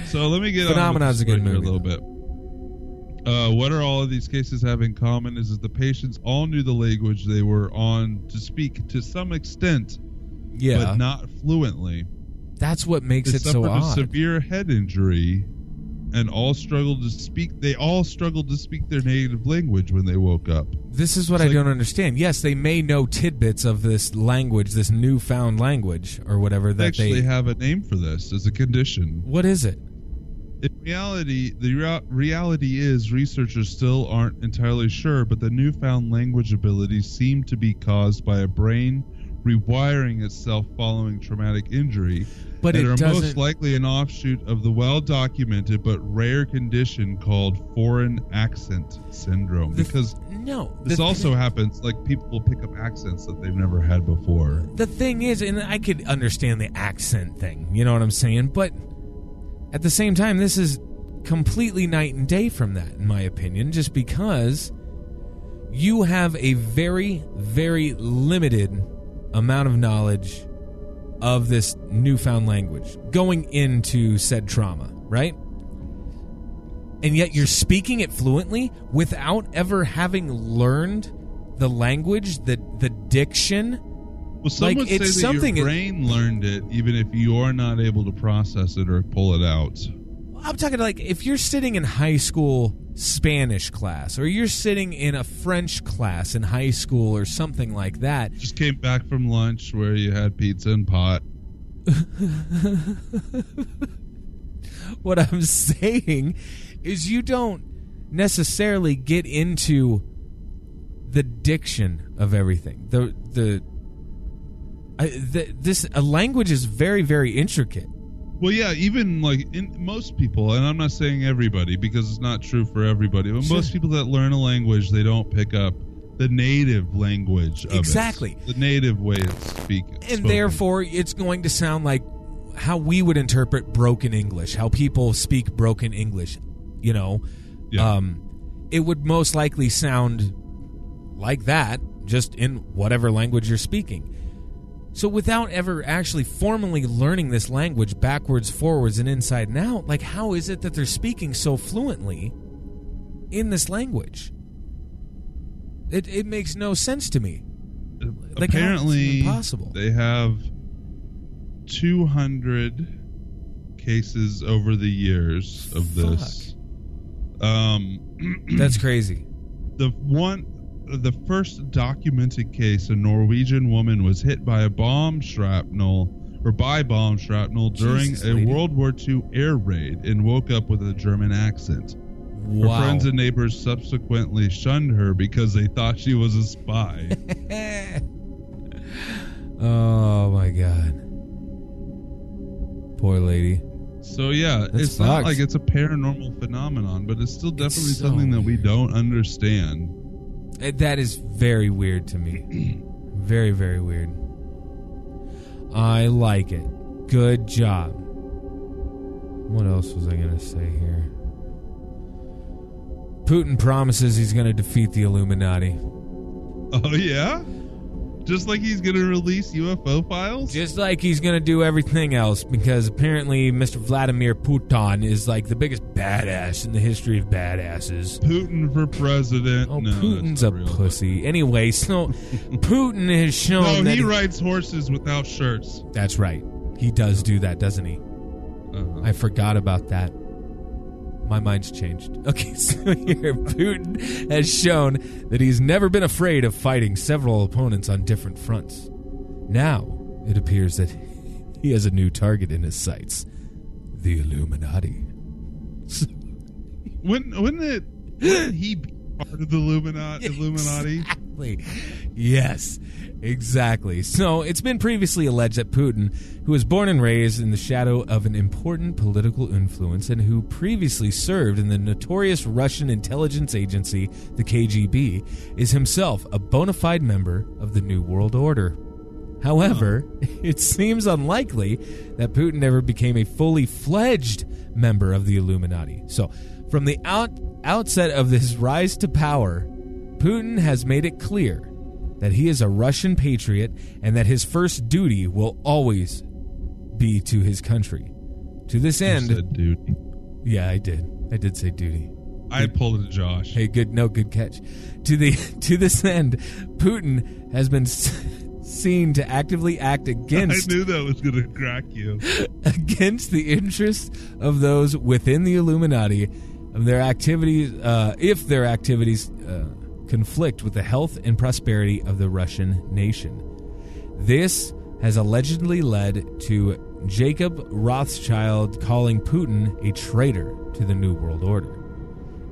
so let me get Phenomenon's on a good here movie, a little bit. Uh, what are all of these cases have in common is that the patients all knew the language they were on to speak to some extent, Yeah, but not fluently. That's what makes it so odd. severe head injury and all struggled to speak. They all struggled to speak their native language when they woke up. This is what It's I like- don't understand. Yes, they may know tidbits of this language, this newfound language, or whatever They that actually they. have a name for this as a condition. what is it? In reality, the rea- reality is researchers still aren't entirely sure, but the newfound language abilities seem to be caused by a brain rewiring itself following traumatic injury. But and it are doesn't. most likely an offshoot of the well-documented but rare condition called foreign accent syndrome. The- because no, this also happens, like people will pick up accents that they've never had before. the thing is, and I could understand the accent thing, you know what I'm saying? But at the same time, this is completely night and day from that, in my opinion, just because you have a very, very limited amount of knowledge of this newfound language going into said trauma, right? And yet you're speaking it fluently without ever having learned the language, the the diction, Well, some Like, would say it's that something- your brain learned it, even if you're not able to process it or pull it out. I'm talking like if you're sitting in high school Spanish class or you're sitting in a French class in high school or something like that. Just came back from lunch where you had pizza and pot. What I'm saying is you don't necessarily get into the diction of everything. The the, I, the this a language is very very intricate. Well, yeah, even like in most people, and I'm not saying everybody because it's not true for everybody, but Sure. most people that learn a language, they don't pick up the native language of it. Exactly. the native way it's speaking. and spoken. therefore it's going to sound like how we would interpret broken english how people speak broken english you know Yeah. um it would most likely sound like that just in whatever language you're speaking so without ever actually formally learning this language backwards forwards and inside and out like how is it that they're speaking so fluently in this language it, it makes no sense to me like, it's apparently impossible. they have 200 cases over the years of this. Um, That's crazy. the one the first documented case a norwegian woman was hit by a bomb shrapnel or by bomb shrapnel during Jesus, a lady. world war ii air raid and woke up with a german accent her friends and neighbors subsequently shunned her because they thought she was a spy oh my god. Poor lady. so yeah That's it's not like it's a paranormal phenomenon but it's still definitely so something that we weird. don't understand Uh, That is very weird to me. very, very weird. I like it. Good job. What else was I going to say here? Putin promises he's going to defeat the Illuminati. oh yeah just like he's gonna release ufo files Just like he's going to do everything else because apparently Mr. Vladimir Putin is like the biggest badass in the history of badasses. Putin for president. Oh, no, Putin's a pussy. Anyway, so Putin has shown No, that he rides horses without shirts. That's right. He does do that, doesn't he? Uh-huh. I forgot about that. My mind's changed. Okay, so here Putin has shown that he's never been afraid of fighting several opponents on different fronts. Now, it appears that he has a new target in his sights the Illuminati. Wouldn't, wouldn't it? Wouldn't he be part of the Illuminati? Illuminati? Exactly. Yes, exactly. So it's been previously alleged that Putin, who was born and raised in the shadow of an important political influence and who previously served in the notorious Russian intelligence agency, the KGB, is himself a bona fide member of the New World Order. However, it seems unlikely that Putin ever became a fully fledged member of the Illuminati. So, from the out, outset of his rise to power, Putin has made it clear that he is a Russian patriot and that his first duty will always be to his country. To this You end, said, dude. yeah, I did. I did say duty. I pulled it, Josh. Hey, good, no, good catch. To the to this end, Putin has been seen to actively act against. I knew that was going to crack you. against the interests of those within the Illuminati of their activities uh, if their activities uh, conflict with the health and prosperity of the Russian nation. This has allegedly led to Jacob Rothschild calling Putin a traitor to the New World Order.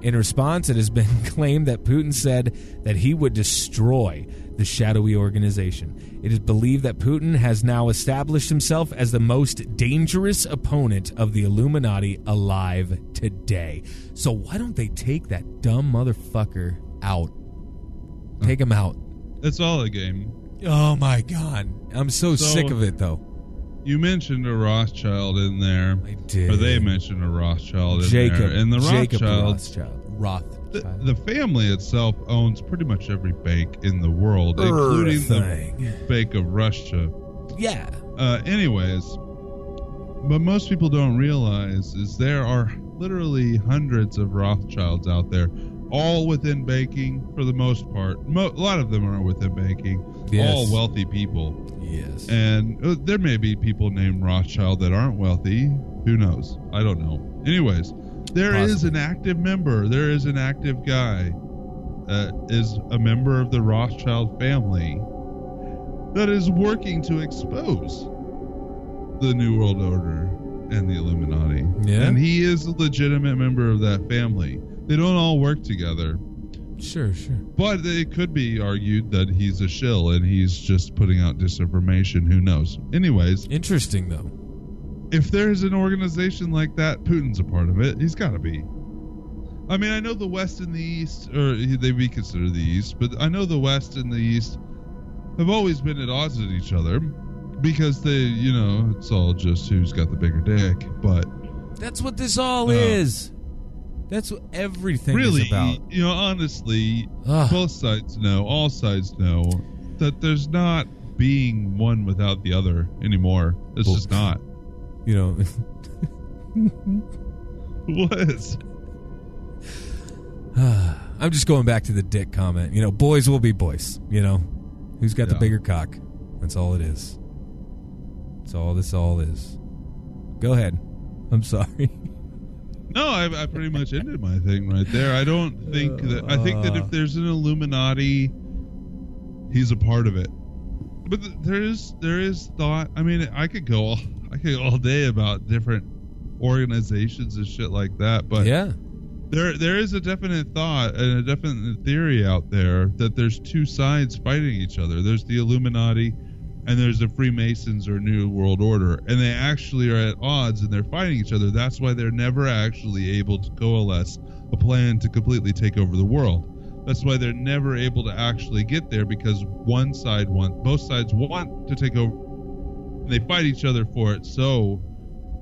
In response, it has been claimed that Putin said that he would destroy the shadowy organization. It is believed that Putin has now established himself as the most dangerous opponent of the Illuminati alive today. So why don't they take that dumb motherfucker out? Take him out. It's all a game. Oh my god. I'm so, So- sick of it though. You mentioned a Rothschild in there. I did. Or they mentioned a Rothschild in Jacob there. And the Jacob Rothschild. the, Rothschild. the family itself owns pretty much every bank in the world, including the Bank of Russia. Yeah. Uh, anyways, but most people don't realize is there are literally hundreds of Rothschilds out there, all within banking for the most part. Mo- a lot of them are within banking, Yes. all wealthy people. Yes. And uh, there may be people named Rothschild that aren't wealthy. Who knows? I don't know. Anyways, there is Possibly. an active member. There is an active guy that is a member of the Rothschild family that is working to expose the New World Order and the Illuminati. Yeah. And he is a legitimate member of that family. They don't all work together. Sure, sure. But it could be argued that he's a shill and he's just putting out disinformation. Who knows? Anyways, Interesting though. if there's an organization like that, Putin's a part of it. He's got to be. I mean, I know the West and the East, or they be considered the East, but I know the West and the East have always been at odds with each other because they, you know, it's all just who's got the bigger dick. But That's what this all Uh, is. That's what everything really, is about. you know, honestly, Ugh. both sides know, all sides know that there's not being one without the other anymore. It's just not. You know, What? I'm just going back to the dick comment. You know, boys will be boys. You know, who's got the bigger cock? That's all it is. That's all this all is. Go ahead. I'm sorry. No, I, I pretty much ended my thing right there. I don't think that. I think that if there's an Illuminati, he's a part of it. But th- there is there is thought. I mean, I could go all I could go all day about different organizations and shit like that. But yeah. there there is a definite thought and a definite theory out there that there's two sides fighting each other. There's the Illuminati and there's the Freemasons or New World Order, and they actually are at odds and they're fighting each other. That's why they're never actually able to coalesce a plan to completely take over the world. That's why they're never able to actually get there because one side want both sides want to take over. And they fight each other for it. So,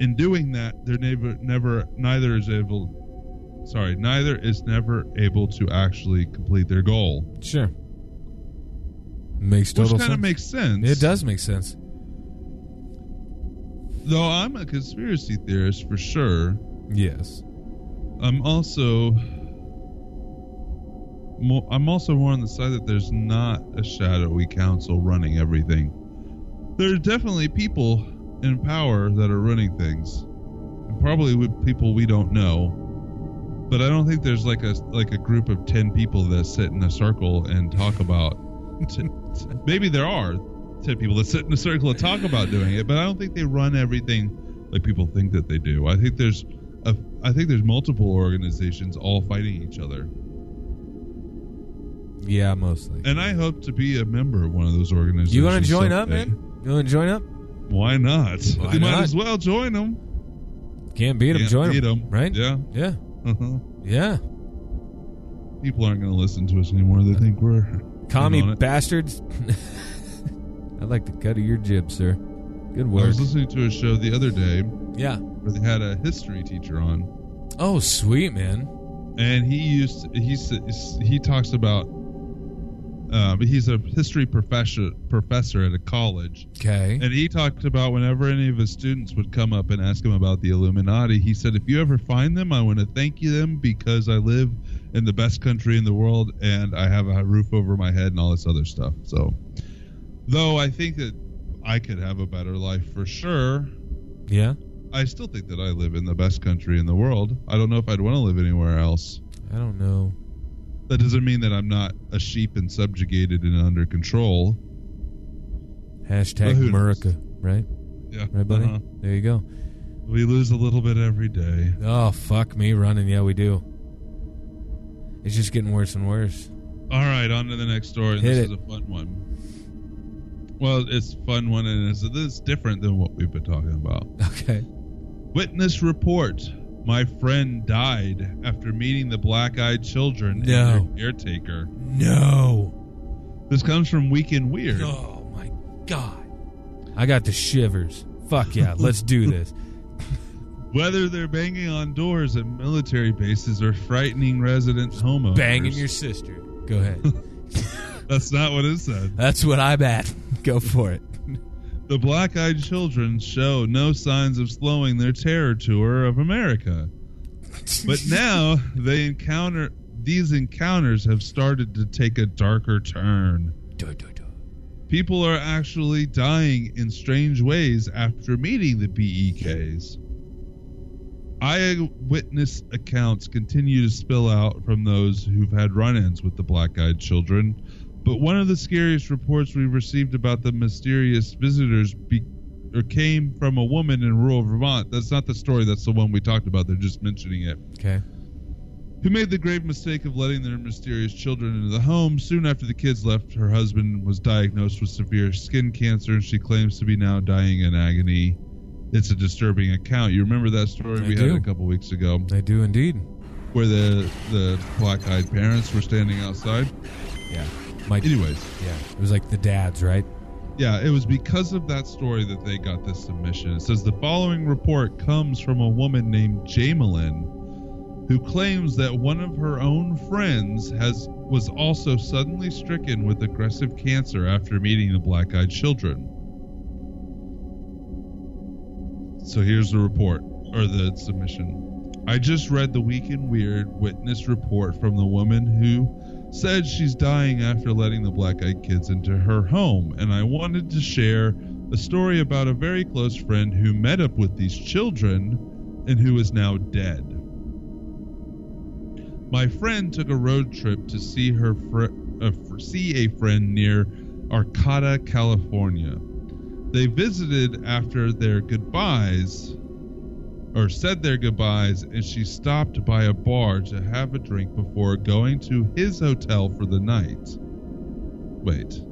in doing that, they're never never neither is able sorry, neither is never able to actually complete their goal. Sure. Makes Which total kind of makes sense. it does make sense. Though I'm a conspiracy theorist for sure. Yes. I'm also I'm also more on the side that there's not a shadowy council running everything. There are definitely people in power that are running things. And probably with people we don't know. But I don't think there's like a like a group of 10 people that sit in a circle and talk about t- maybe there are 10 people that sit in a circle and talk about doing it, but I don't think they run everything like people think that they do. I think there's a, I think there's multiple organizations all fighting each other, Yeah, mostly. and I hope to be a member of one of those organizations. You want to join up, man? You want to join up? Why not? Why you might as well join them. Can't beat them. Join beat them. 'em. Right? Yeah. Yeah. Uh-huh. Yeah. People aren't going to listen to us anymore. They think we're Commie on it. bastards. I'd like the cut of your jib, sir. Good work. I was listening to a show the other day Yeah. where they had a history teacher on, Oh, sweet man. and he used he s- he talks about um, he's a history professor professor at a college Okay. and he talked about whenever any of his students would come up and ask him about the illuminati he said if you ever find them i want to thank you them because i live in the best country in the world and i have a roof over my head and all this other stuff so Though I think that I could have a better life for sure. Yeah, I still think that I live in the best country in the world. I don't know if I'd want to live anywhere else. I don't know. That doesn't mean that I'm not a sheep and subjugated and under control. Hashtag? America, right? Yeah. Right, buddy. Uh-huh. There you go. We lose a little bit every day. Oh fuck me running. Yeah, we do. It's just getting worse and worse. All right, on to the next story. Hit this it. is a fun one. Well, it's a fun one, and it's, it's different than what we've been talking about. Okay. Witness report: My friend died after meeting the black-eyed children No. and their caretaker. No. This comes from Week in Weird. Oh my god. I got the shivers. Fuck yeah, let's do this. Whether they're banging on doors at military bases or frightening resident homeowners. Banging your sister. Go ahead. That's not what it said. That's what I'm at. Go for it. The black eyed children show no signs of slowing their terror tour of America. But now they encounter these encounters have started to take a darker turn. Do, do, do. People are actually dying in strange ways after meeting the BEKs. Eyewitness accounts continue to spill out from those who've had run ins with the black eyed children, but one of the scariest reports we've received about the mysterious visitors be- or came from a woman in rural Vermont. That's not the story, that's the one we talked about. They're just mentioning it Okay. who made the grave mistake of letting their mysterious children into the home. Soon after the kids left, her husband was diagnosed with severe skin cancer, and she claims to be now dying in agony. It's a disturbing account. You remember that story I we do. had a couple weeks ago, I do indeed. where the the black-eyed parents were standing outside. Yeah. My Anyways, Yeah. It was like the dads, right? yeah, it was because of that story that they got this submission. It says the following report comes from a woman named Jamelin, who claims that one of her own friends has was also suddenly stricken with aggressive cancer after meeting the black-eyed children. So here's the report or the submission. I just read the Week in Weird witness report from the woman who said she's dying after letting the black eyed kids into her home, and I wanted to share a story about a very close friend who met up with these children and who is now dead. My friend took a road trip to see her fr- uh, see a friend near Arcata, California. They visited after their goodbyes or said their goodbyes and she stopped by a bar to have a drink before going to his hotel for the night. Wait.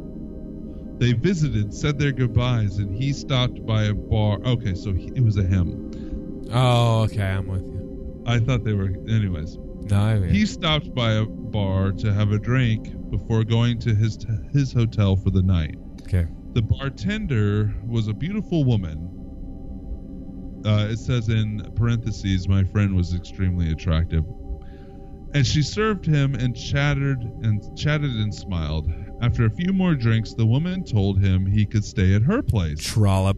They visited, said their goodbyes, and he stopped by a bar. Okay, so he, it was a him. Oh, okay. I'm with you. I thought they were. Anyways, No, I he stopped by a bar to have a drink before going to his his hotel for the night. Okay. The bartender was a beautiful woman. Uh, it says in parentheses, my friend was extremely attractive. And she served him and chattered and chatted and smiled. After a few more drinks, the woman told him he could stay at her place. Trollop.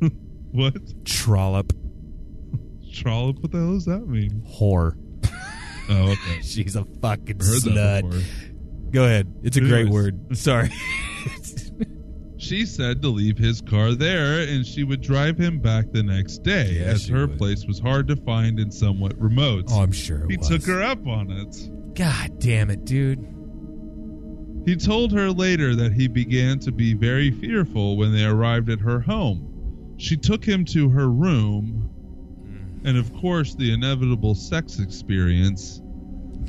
What? Trollop. Trollop? What the hell does that mean? Whore. Oh, okay. She's a fucking slut. Go ahead. It's a great Anyways. word. Sorry. She said to leave his car there and she would drive him back the next day, as her would. place was hard to find and somewhat remote. oh, I'm sure it he was. took her up on it. God damn it, dude. He told her later that he began to be very fearful when they arrived at her home. She took him to her room, hmm. and of course, the inevitable sex experience.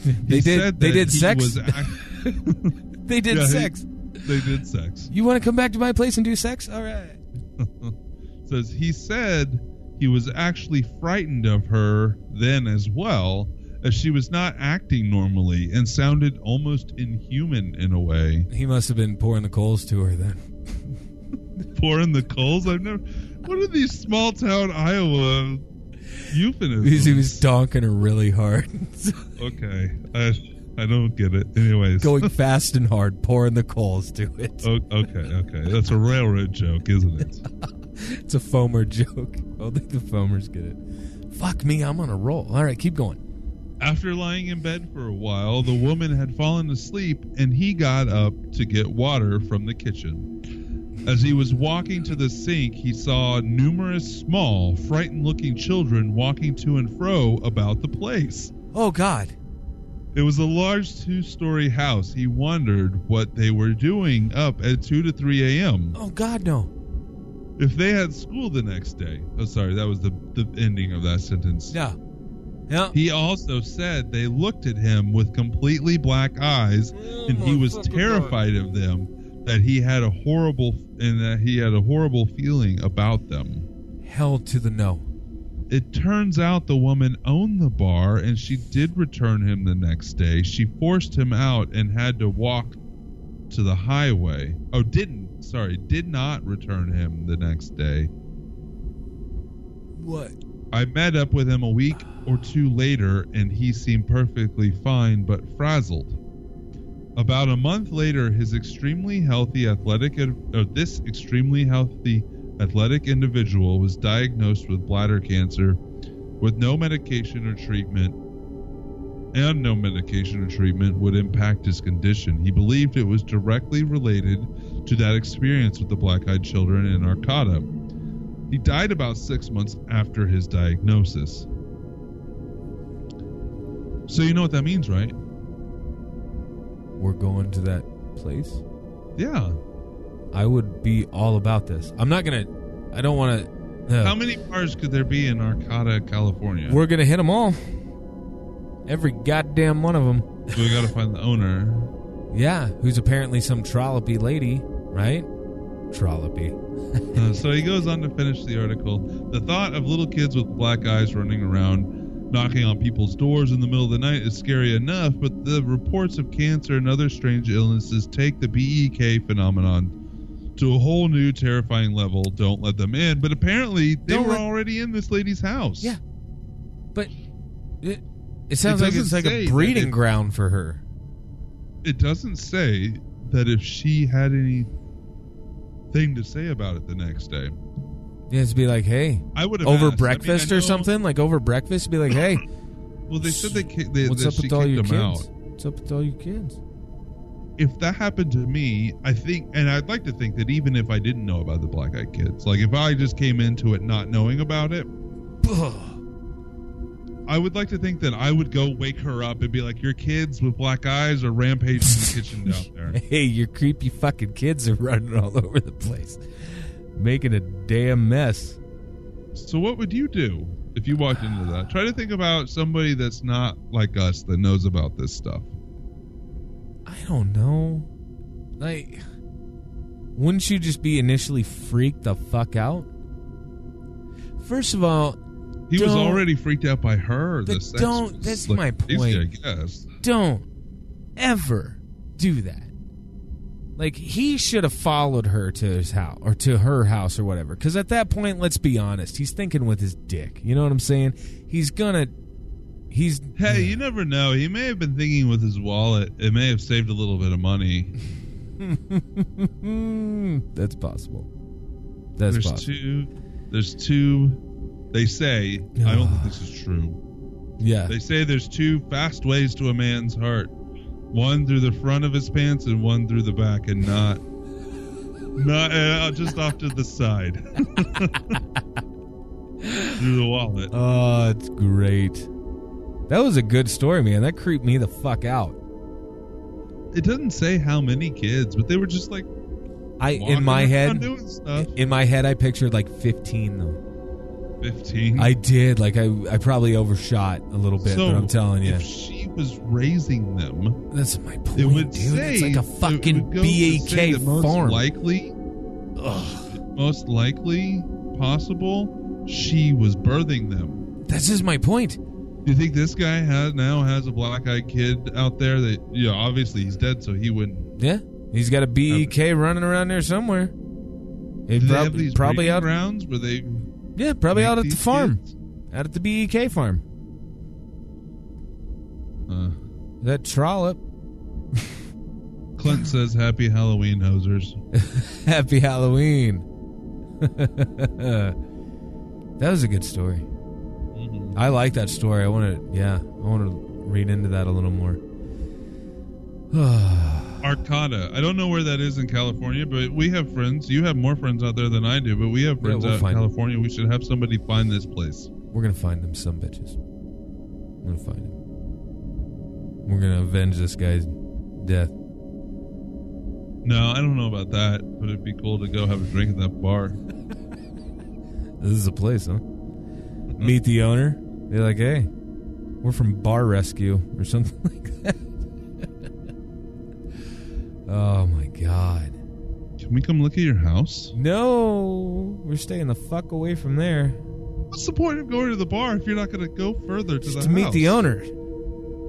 They He did. They did sex. act- They did Yeah, sex. They did sex. You want to come back to my place and do sex? All right. Says he said he was actually frightened of her then as well, as she was not acting normally and sounded almost inhuman in a way. He must have been pouring the coals to her then. Pouring the coals. I've never. What are these small town Iowa euphemisms? Because he was donking her really hard. Okay, I I don't get it. Anyways, Going fast and hard, pouring the coals to it. O- okay, okay, that's a railroad joke, isn't it? It's a foamer joke. Only the foamers get it. Fuck me, I'm on a roll. All right, keep going. After lying in bed for a while, the woman had fallen asleep and he got up to get water from the kitchen. As he was walking to the sink, he saw numerous small, frightened looking children walking to and fro about the place. Oh God. It was a large two story house. He wondered what they were doing up at 2 to 3 a.m. Oh God, no. If they had school the next day. Oh, sorry, that was the, the ending of that sentence. Yeah. Yeah. He also said they looked at him with completely black eyes, oh, and he was terrified of them. That he had a horrible and that he had a horrible feeling about them. Hell to the no. It turns out the woman owned the bar, and she did return him the next day. She forced him out and had to walk to the highway. Oh, didn't sorry, did not return him the next day. What? I met up with him a week or two later, and he seemed perfectly fine but frazzled. About a month later, his extremely healthy athletic, uh, this extremely healthy athletic individual was diagnosed with bladder cancer, with no medication or treatment, and no medication or treatment would impact his condition. He believed it was directly related to that experience with the black-eyed children in Arcata. He died about six months after his diagnosis. So you know what that means, right? We're going to that place? Yeah. I would be all about this. I'm not gonna. I don't want to. How many bars could there be in Arcata, California? We're gonna hit them all. Every goddamn one of them. So we got to find the owner. Yeah, who's apparently some trollopy lady, right? Trollopy. Uh, so he goes on to finish the article. The thought of little kids with black eyes running around, knocking on people's doors in the middle of the night is scary enough, but the reports of cancer and other strange illnesses take the BEK phenomenon to a whole new terrifying level. Don't let them in. But apparently, they Don't were let- already in this lady's house. Yeah. But it, it sounds like doesn't it's like say a that breeding it- ground for her. It doesn't say that if she had any thing to say about it the next day. Yeah, to be like, hey, I would have over asked. I mean, breakfast I or know- something, like over breakfast, be like, hey, Well, they said they, ki- they what's that up she with all your them kids? out. What's up with all your kids? If that happened to me, I think, and I'd like to think that even if I didn't know about the black eyed kids, like if I just came into it not knowing about it, I would like to think that I would go wake her up and be like, "Your kids with black eyes are rampaging the kitchen down there." Hey, your creepy fucking kids are running all over the place, making a damn mess. So, what would you do if you walked into that? Try to think about somebody that's not like us that knows about this stuff. I don't know. Like, wouldn't you just be initially freaked the fuck out? First of all, He was already freaked out by her. Sex don't- that's my crazy, I point. guess. don't ever do that. Like he should have followed her to his house or to her house or whatever. Because at that point, let's be honest, he's thinking with his dick. You know what I'm saying? He's gonna. He's Hey, you never know. He may have been thinking with his wallet. It may have saved a little bit of money. That's possible. That's there's possible. two. There's two. They say. I don't think this is true. Yeah. They say there's two fast ways to a man's heart. One through the front of his pants and one through the back, and not, not uh, just off to the side. through the wallet. Oh, it's great. That was a good story, man. That creeped me the fuck out. It doesn't say how many kids, but they were just like I in my head, in my head, I pictured like 15 though. Fifteen. I did. Like I, I probably overshot a little bit, so but I'm telling you, if she was raising them, that's my point, it would dude. say it's like a fucking would go to say BAK farm. Likely, most likely possible, she was birthing them. That's just my point. Do you think this guy has now has a black-eyed kid out there that yeah, obviously he's dead, so he wouldn't. Yeah, he's got a BEK running around there somewhere. He have probably probably out. grounds where they Yeah, probably out at the farm, kids? out at the BEK farm. Uh, That trollop. Clint says, "Happy Halloween, hosers." Happy Halloween. that was a good story. I like that story. I want to, yeah, I want to read into that a little more. Arcata. I don't know where that is in California, but we have friends. You have more friends out there than I do, but we have Yeah, friends we'll out in. California. We should have somebody find this place. We're gonna find them, some bitches. I'm gonna find him. We're gonna avenge this guy's death. No, I don't know about that, but it'd be cool to go have a drink at that bar. This is a place, huh? Meet the owner. Be like, hey, we're from Bar Rescue or something like that. oh my god. Can we come look at your house? No, we're staying the fuck away from there. What's the point of going to the bar if you're not going to go further to Just the to meet house? the owner.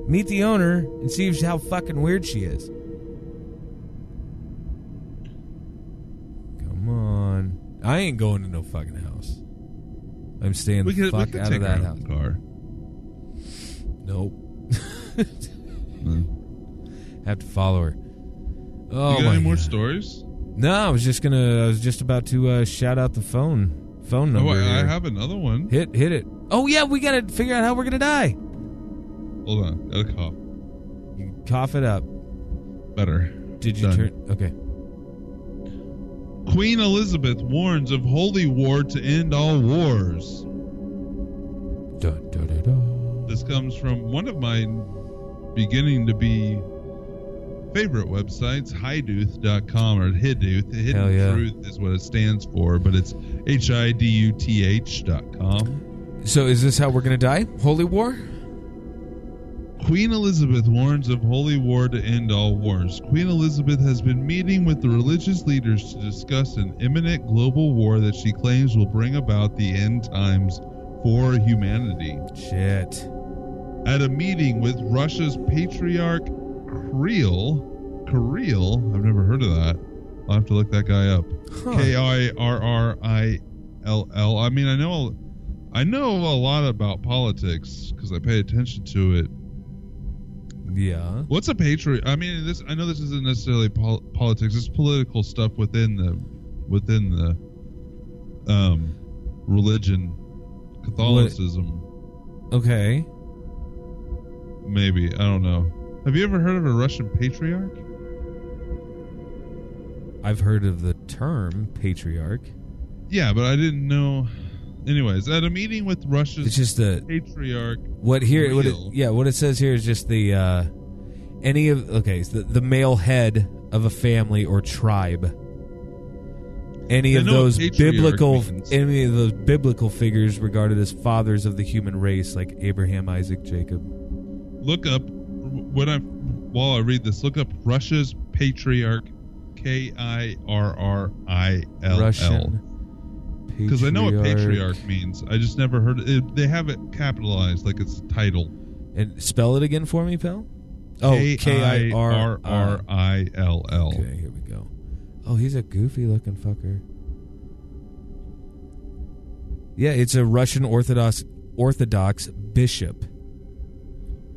Meet the owner and see if- how fucking weird she is. Come on. I ain't going to no fucking house. I'm staying We the could, we fuck could out take of that our house. own car. Nope. Mm. Have to follow her. Oh you got my any more God. stories? No, I was just gonna. I was just about to uh, shout out the phone phone Oh, number. I, I here. have another one. hit hit it. Oh yeah, we gotta figure out how we're gonna die. Hold on, got a cough. You cough it up. Better. Did you Done. turn? Okay. Queen Elizabeth warns of holy war to end all wars. Dun, dun, dun. This comes from one of my beginning to be favorite websites, hiduth.com or Hiduth. Hidden yeah. Truth is what it stands for, but it's H I D U T H dot com. So is this how we're gonna die? Holy war? Queen Elizabeth warns of holy war to end all wars. Queen Elizabeth has been meeting with the religious leaders to discuss an imminent global war that she claims will bring about the end times for humanity. Shit. At a meeting with Russia's Patriarch Kirill, Kirill, I've never heard of that. I'll have to look that guy up. Huh. K I R R I L L. I mean, I know, I know a lot about politics because I pay attention to it. Yeah. What's a patriot? I mean, this. I know this isn't necessarily pol- politics. It's political stuff within the, within the, um, religion, Catholicism. Okay. Maybe I don't know. Have you ever heard of a Russian patriarch? I've heard of the term patriarch. Yeah, but I didn't know. Anyways, at a meeting with Russia's It's just the patriarch, what here. What it, yeah, what it says here is just the uh, any of okay, so the, the male head of a family or tribe. Any I of those biblical, means. any of those biblical figures regarded as fathers of the human race, like Abraham, Isaac, Jacob. look up when I while I read this. Look up Russia's patriarch, K I R R I L L. Because I know what patriarch means. I just never heard it. They have it capitalized like it's a title. And spell it again for me, pal. Oh, K I R R I L L. Okay, here we go. Oh, he's a goofy looking fucker. Yeah, it's a Russian Orthodox Orthodox bishop.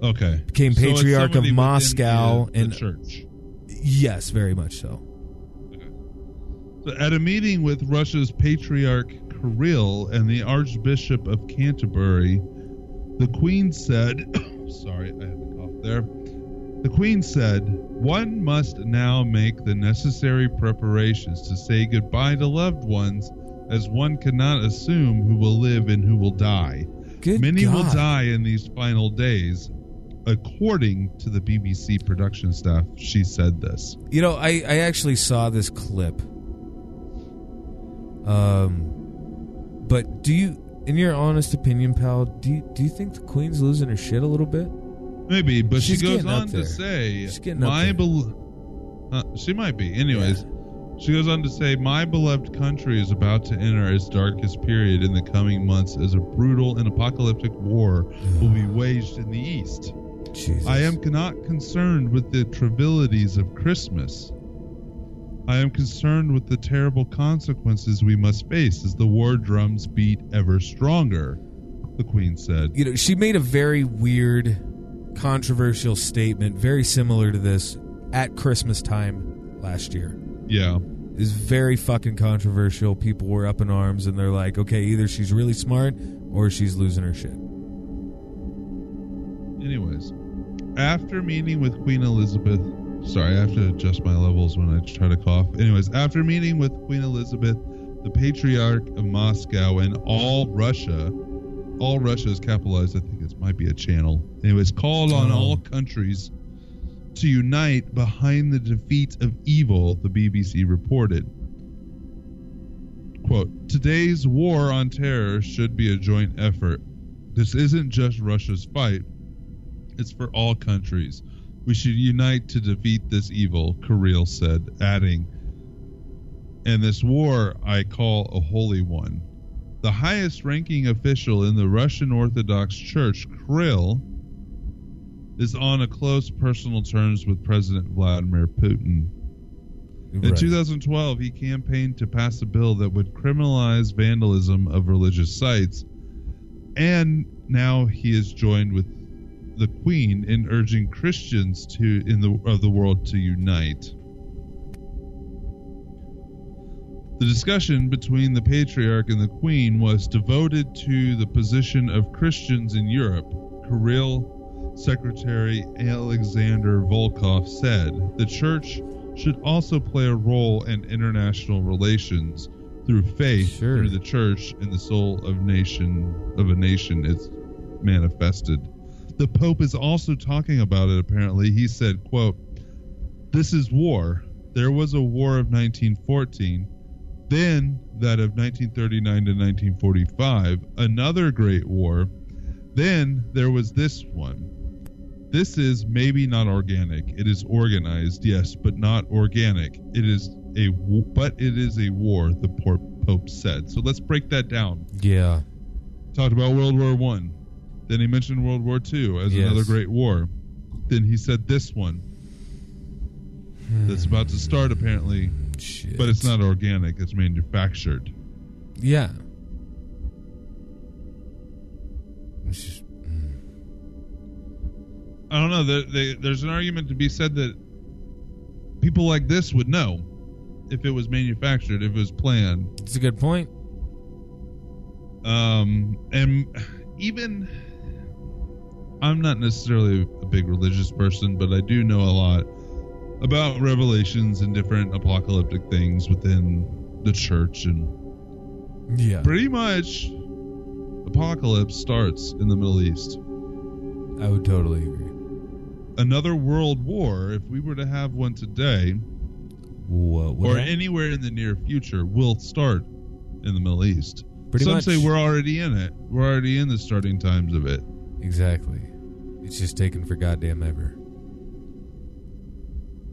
Okay. Became So patriarch of Moscow the, the and- church. Yes, very much so. At a meeting with Russia's Patriarch Kirill and the Archbishop of Canterbury, the Queen said, sorry, I had to cough there. The Queen said, one must now make the necessary preparations to say goodbye to loved ones, as one cannot assume who will live and who will die. Good Many will die in these final days. According to the BBC production staff, she said this. You know, I, I actually saw this clip. Um, but do you, in your honest opinion, pal, do you, do you think the Queen's losing her shit a little bit? Maybe, but She's she goes on to say, She's getting up "My bel- uh, she might be." Anyways, she goes on to say, "My beloved country is about to enter its darkest period in the coming months, as a brutal and apocalyptic war will be waged in the east. Jesus. I am not concerned with the trivialities of Christmas." I am concerned with the terrible consequences we must face as the war drums beat ever stronger, the Queen said. you know, she made a very weird, controversial statement, very similar to this at Christmas time last year. Yeah. Is very fucking controversial. People were up in arms, and they're like, okay, either she's really smart or she's losing her shit. Anyways, after meeting with Queen Elizabeth, sorry, I have to adjust my levels when I try to cough. Anyways, after meeting with Queen Elizabeth, the Patriarch of Moscow, and all Russia, all Russia is capitalized. I think it might be a channel. Anyways, called on all countries to unite behind the defeat of evil, the BBC reported. Quote, today's war on terror should be a joint effort. This isn't just Russia's fight, it's for all countries. We should unite to defeat this evil, Kirill said, adding, And this war I call a holy one. The highest ranking official in the Russian Orthodox Church, Kirill, is on a close personal terms with President Vladimir Putin. In 2012, he campaigned to pass a bill that would criminalize vandalism of religious sites, and now he is joined with the Queen in urging Christians to in the of the world to unite. The discussion between the Patriarch and the Queen was devoted to the position of Christians in Europe. Kirill Secretary Alexander Volkov said the Church should also play a role in international relations through faith Sure. through the church and the soul of nation of a nation is manifested. The Pope is also talking about it apparently. He said, quote, This is war. There was a war of 1914, then that of 1939 to 1945, another great war. Then there was this one. This is maybe not organic. It is organized, yes, but not organic. It is a but it is a war. The por- Pope said. So let's break that down. Yeah. Talked about World War One. Then he mentioned World War Two as Yes. another great war. Then he said this one that's about to start apparently, Shit. but it's not organic. It's manufactured. Yeah. It's just, I don't know. There, they, there's an argument to be said that people like this would know if it was manufactured, if it was planned. it's a good point. Um, and even I'm not necessarily a big religious person, but I do know a lot about revelations and different apocalyptic things within the church, and Yeah. pretty much apocalypse starts in the Middle East. I would totally agree. Another world war, if we were to have one today, or that- anywhere in the near future, will start in the Middle East. Pretty Some much. say we're already in it. We're already in the starting times of it. Exactly. It's just taken for goddamn ever.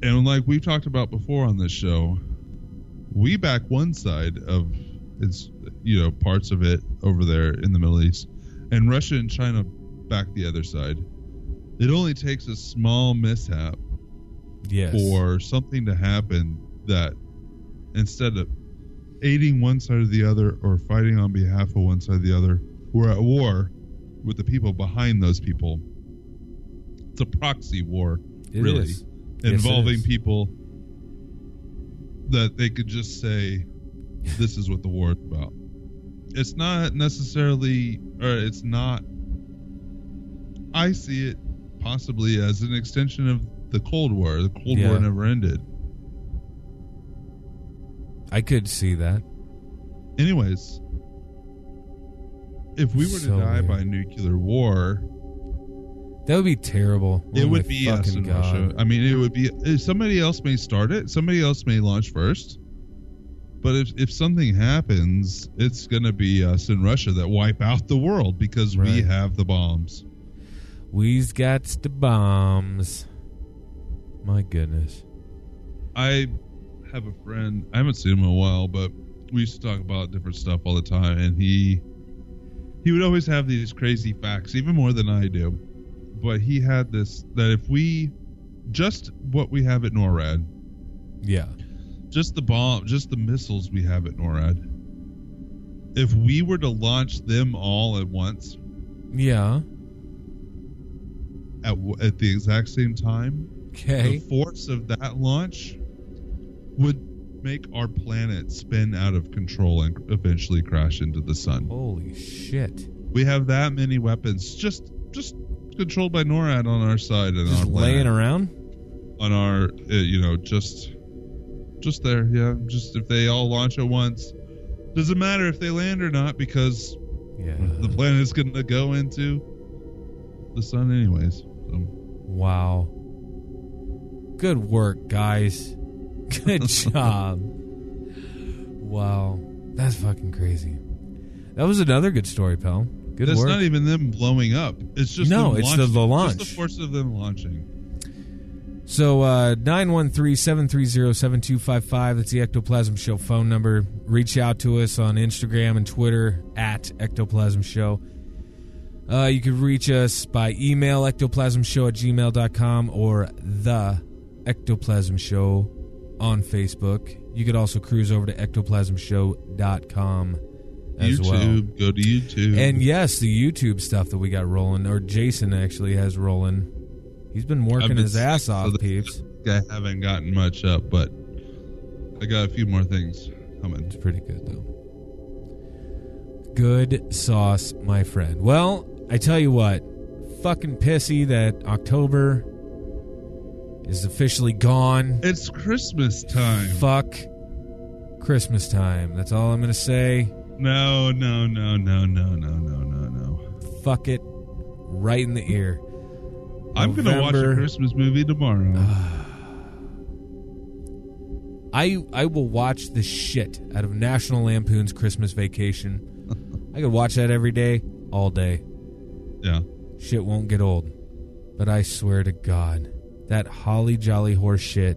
And like we've talked about before on this show, we back one side of its, you know, parts of it over there in the Middle East, and Russia and China back the other side. It only takes a small mishap Yes. for something to happen that instead of aiding one side or the other or fighting on behalf of one side or the other, we're at war with the people behind those people. It's a proxy war, It really, is. Involving is. people that they could just say, "This is what the war is about." It's not necessarily, or it's not. I see it possibly as an extension of the Cold War. The Cold Yeah. War never ended. I could see that. Anyways, if we were So to die weird. by nuclear war, That would be terrible. it Oh would be us in God. Russia. I mean, it would be somebody else may start it. Somebody else may launch first. But if if something happens, it's gonna be us in Russia that wipe out the world because we have the bombs. We's got the bombs. My goodness. I have a friend. I haven't seen him in a while, but we used to talk about different stuff all the time, and he he would always have these crazy facts, even more than I do. But he had this that if we just what we have at NORAD, Yeah. just the bomb, just the missiles we have at NORAD, if we were to launch them all at once Yeah. at at the exact same time, Okay. the force of that launch would make our planet spin out of control and eventually crash into the sun. Holy shit. We have that many weapons. Just just controlled by NORAD on our side and Just our laying around. on our, uh, you know, just, just there. Yeah, just if they all launch at once, doesn't matter if they land or not because Yeah. the planet is going to go into the sun anyways. So, Wow. Good work, guys. Good job. Wow. That's fucking crazy. That was another good story, pal. Good it's work. not even them blowing up. It's just No, it's the- the launch. Just the force of them launching. So uh 913-730-7255 that's the Ectoplasm Show phone number. Reach out to us on Instagram and Twitter at Ectoplasm Show. Uh, you can reach us by email ectoplasmshow at gmail.com or the Ectoplasm Show on Facebook. You could also cruise over to ectoplasmshow.com as YouTube, well. go to YouTube. And yes, the YouTube stuff that we got rolling, or Jason actually has rolling. He's been working been his ass sick, so off, peeps. I haven't gotten much up, but I got a few more things coming. It's pretty good though. Good sauce, my friend. Well, I tell you what, fucking pissy that October is officially gone. It's Christmas time. Fuck Christmas time. That's all I'm gonna say. No, no, no, no, no, no, no, no, no. Fuck it, right in the ear. I'm gonna watch a Christmas movie tomorrow. I I will watch the shit out of National Lampoon's Christmas Vacation. I could watch that every day, all day. yeah. Shit won't get old. But I swear to God, that holly jolly horse shit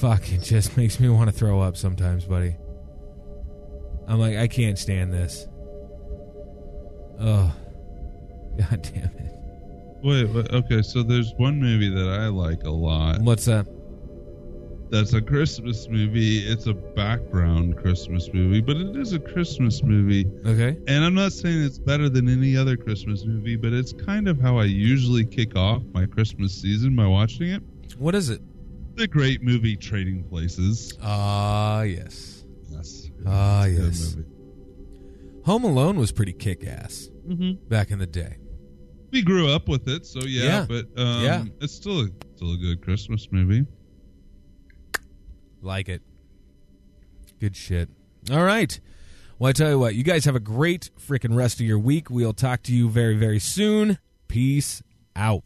fucking just makes me want to throw up sometimes, buddy. I'm like, I can't stand this. Oh, god damn it! Wait, wait, okay. So there's one movie that I like a lot. What's that? That's a Christmas movie. It's a background Christmas movie, but it is a Christmas movie. Okay, And I'm not saying it's better than any other Christmas movie, but it's kind of how I usually kick off my Christmas season by watching it. what is it? The great movie Trading Places. Ah, yes. Yes. Ah, It's a good yes. movie. Home Alone was pretty kick ass Mm-hmm. back in the day. We grew up with it, so yeah, Yeah. but um, Yeah. it's still a, still a good Christmas movie. Like it. Good shit. All right. Well, I tell you what, you guys have a great freaking rest of your week. We'll talk to you very, very soon. Peace out.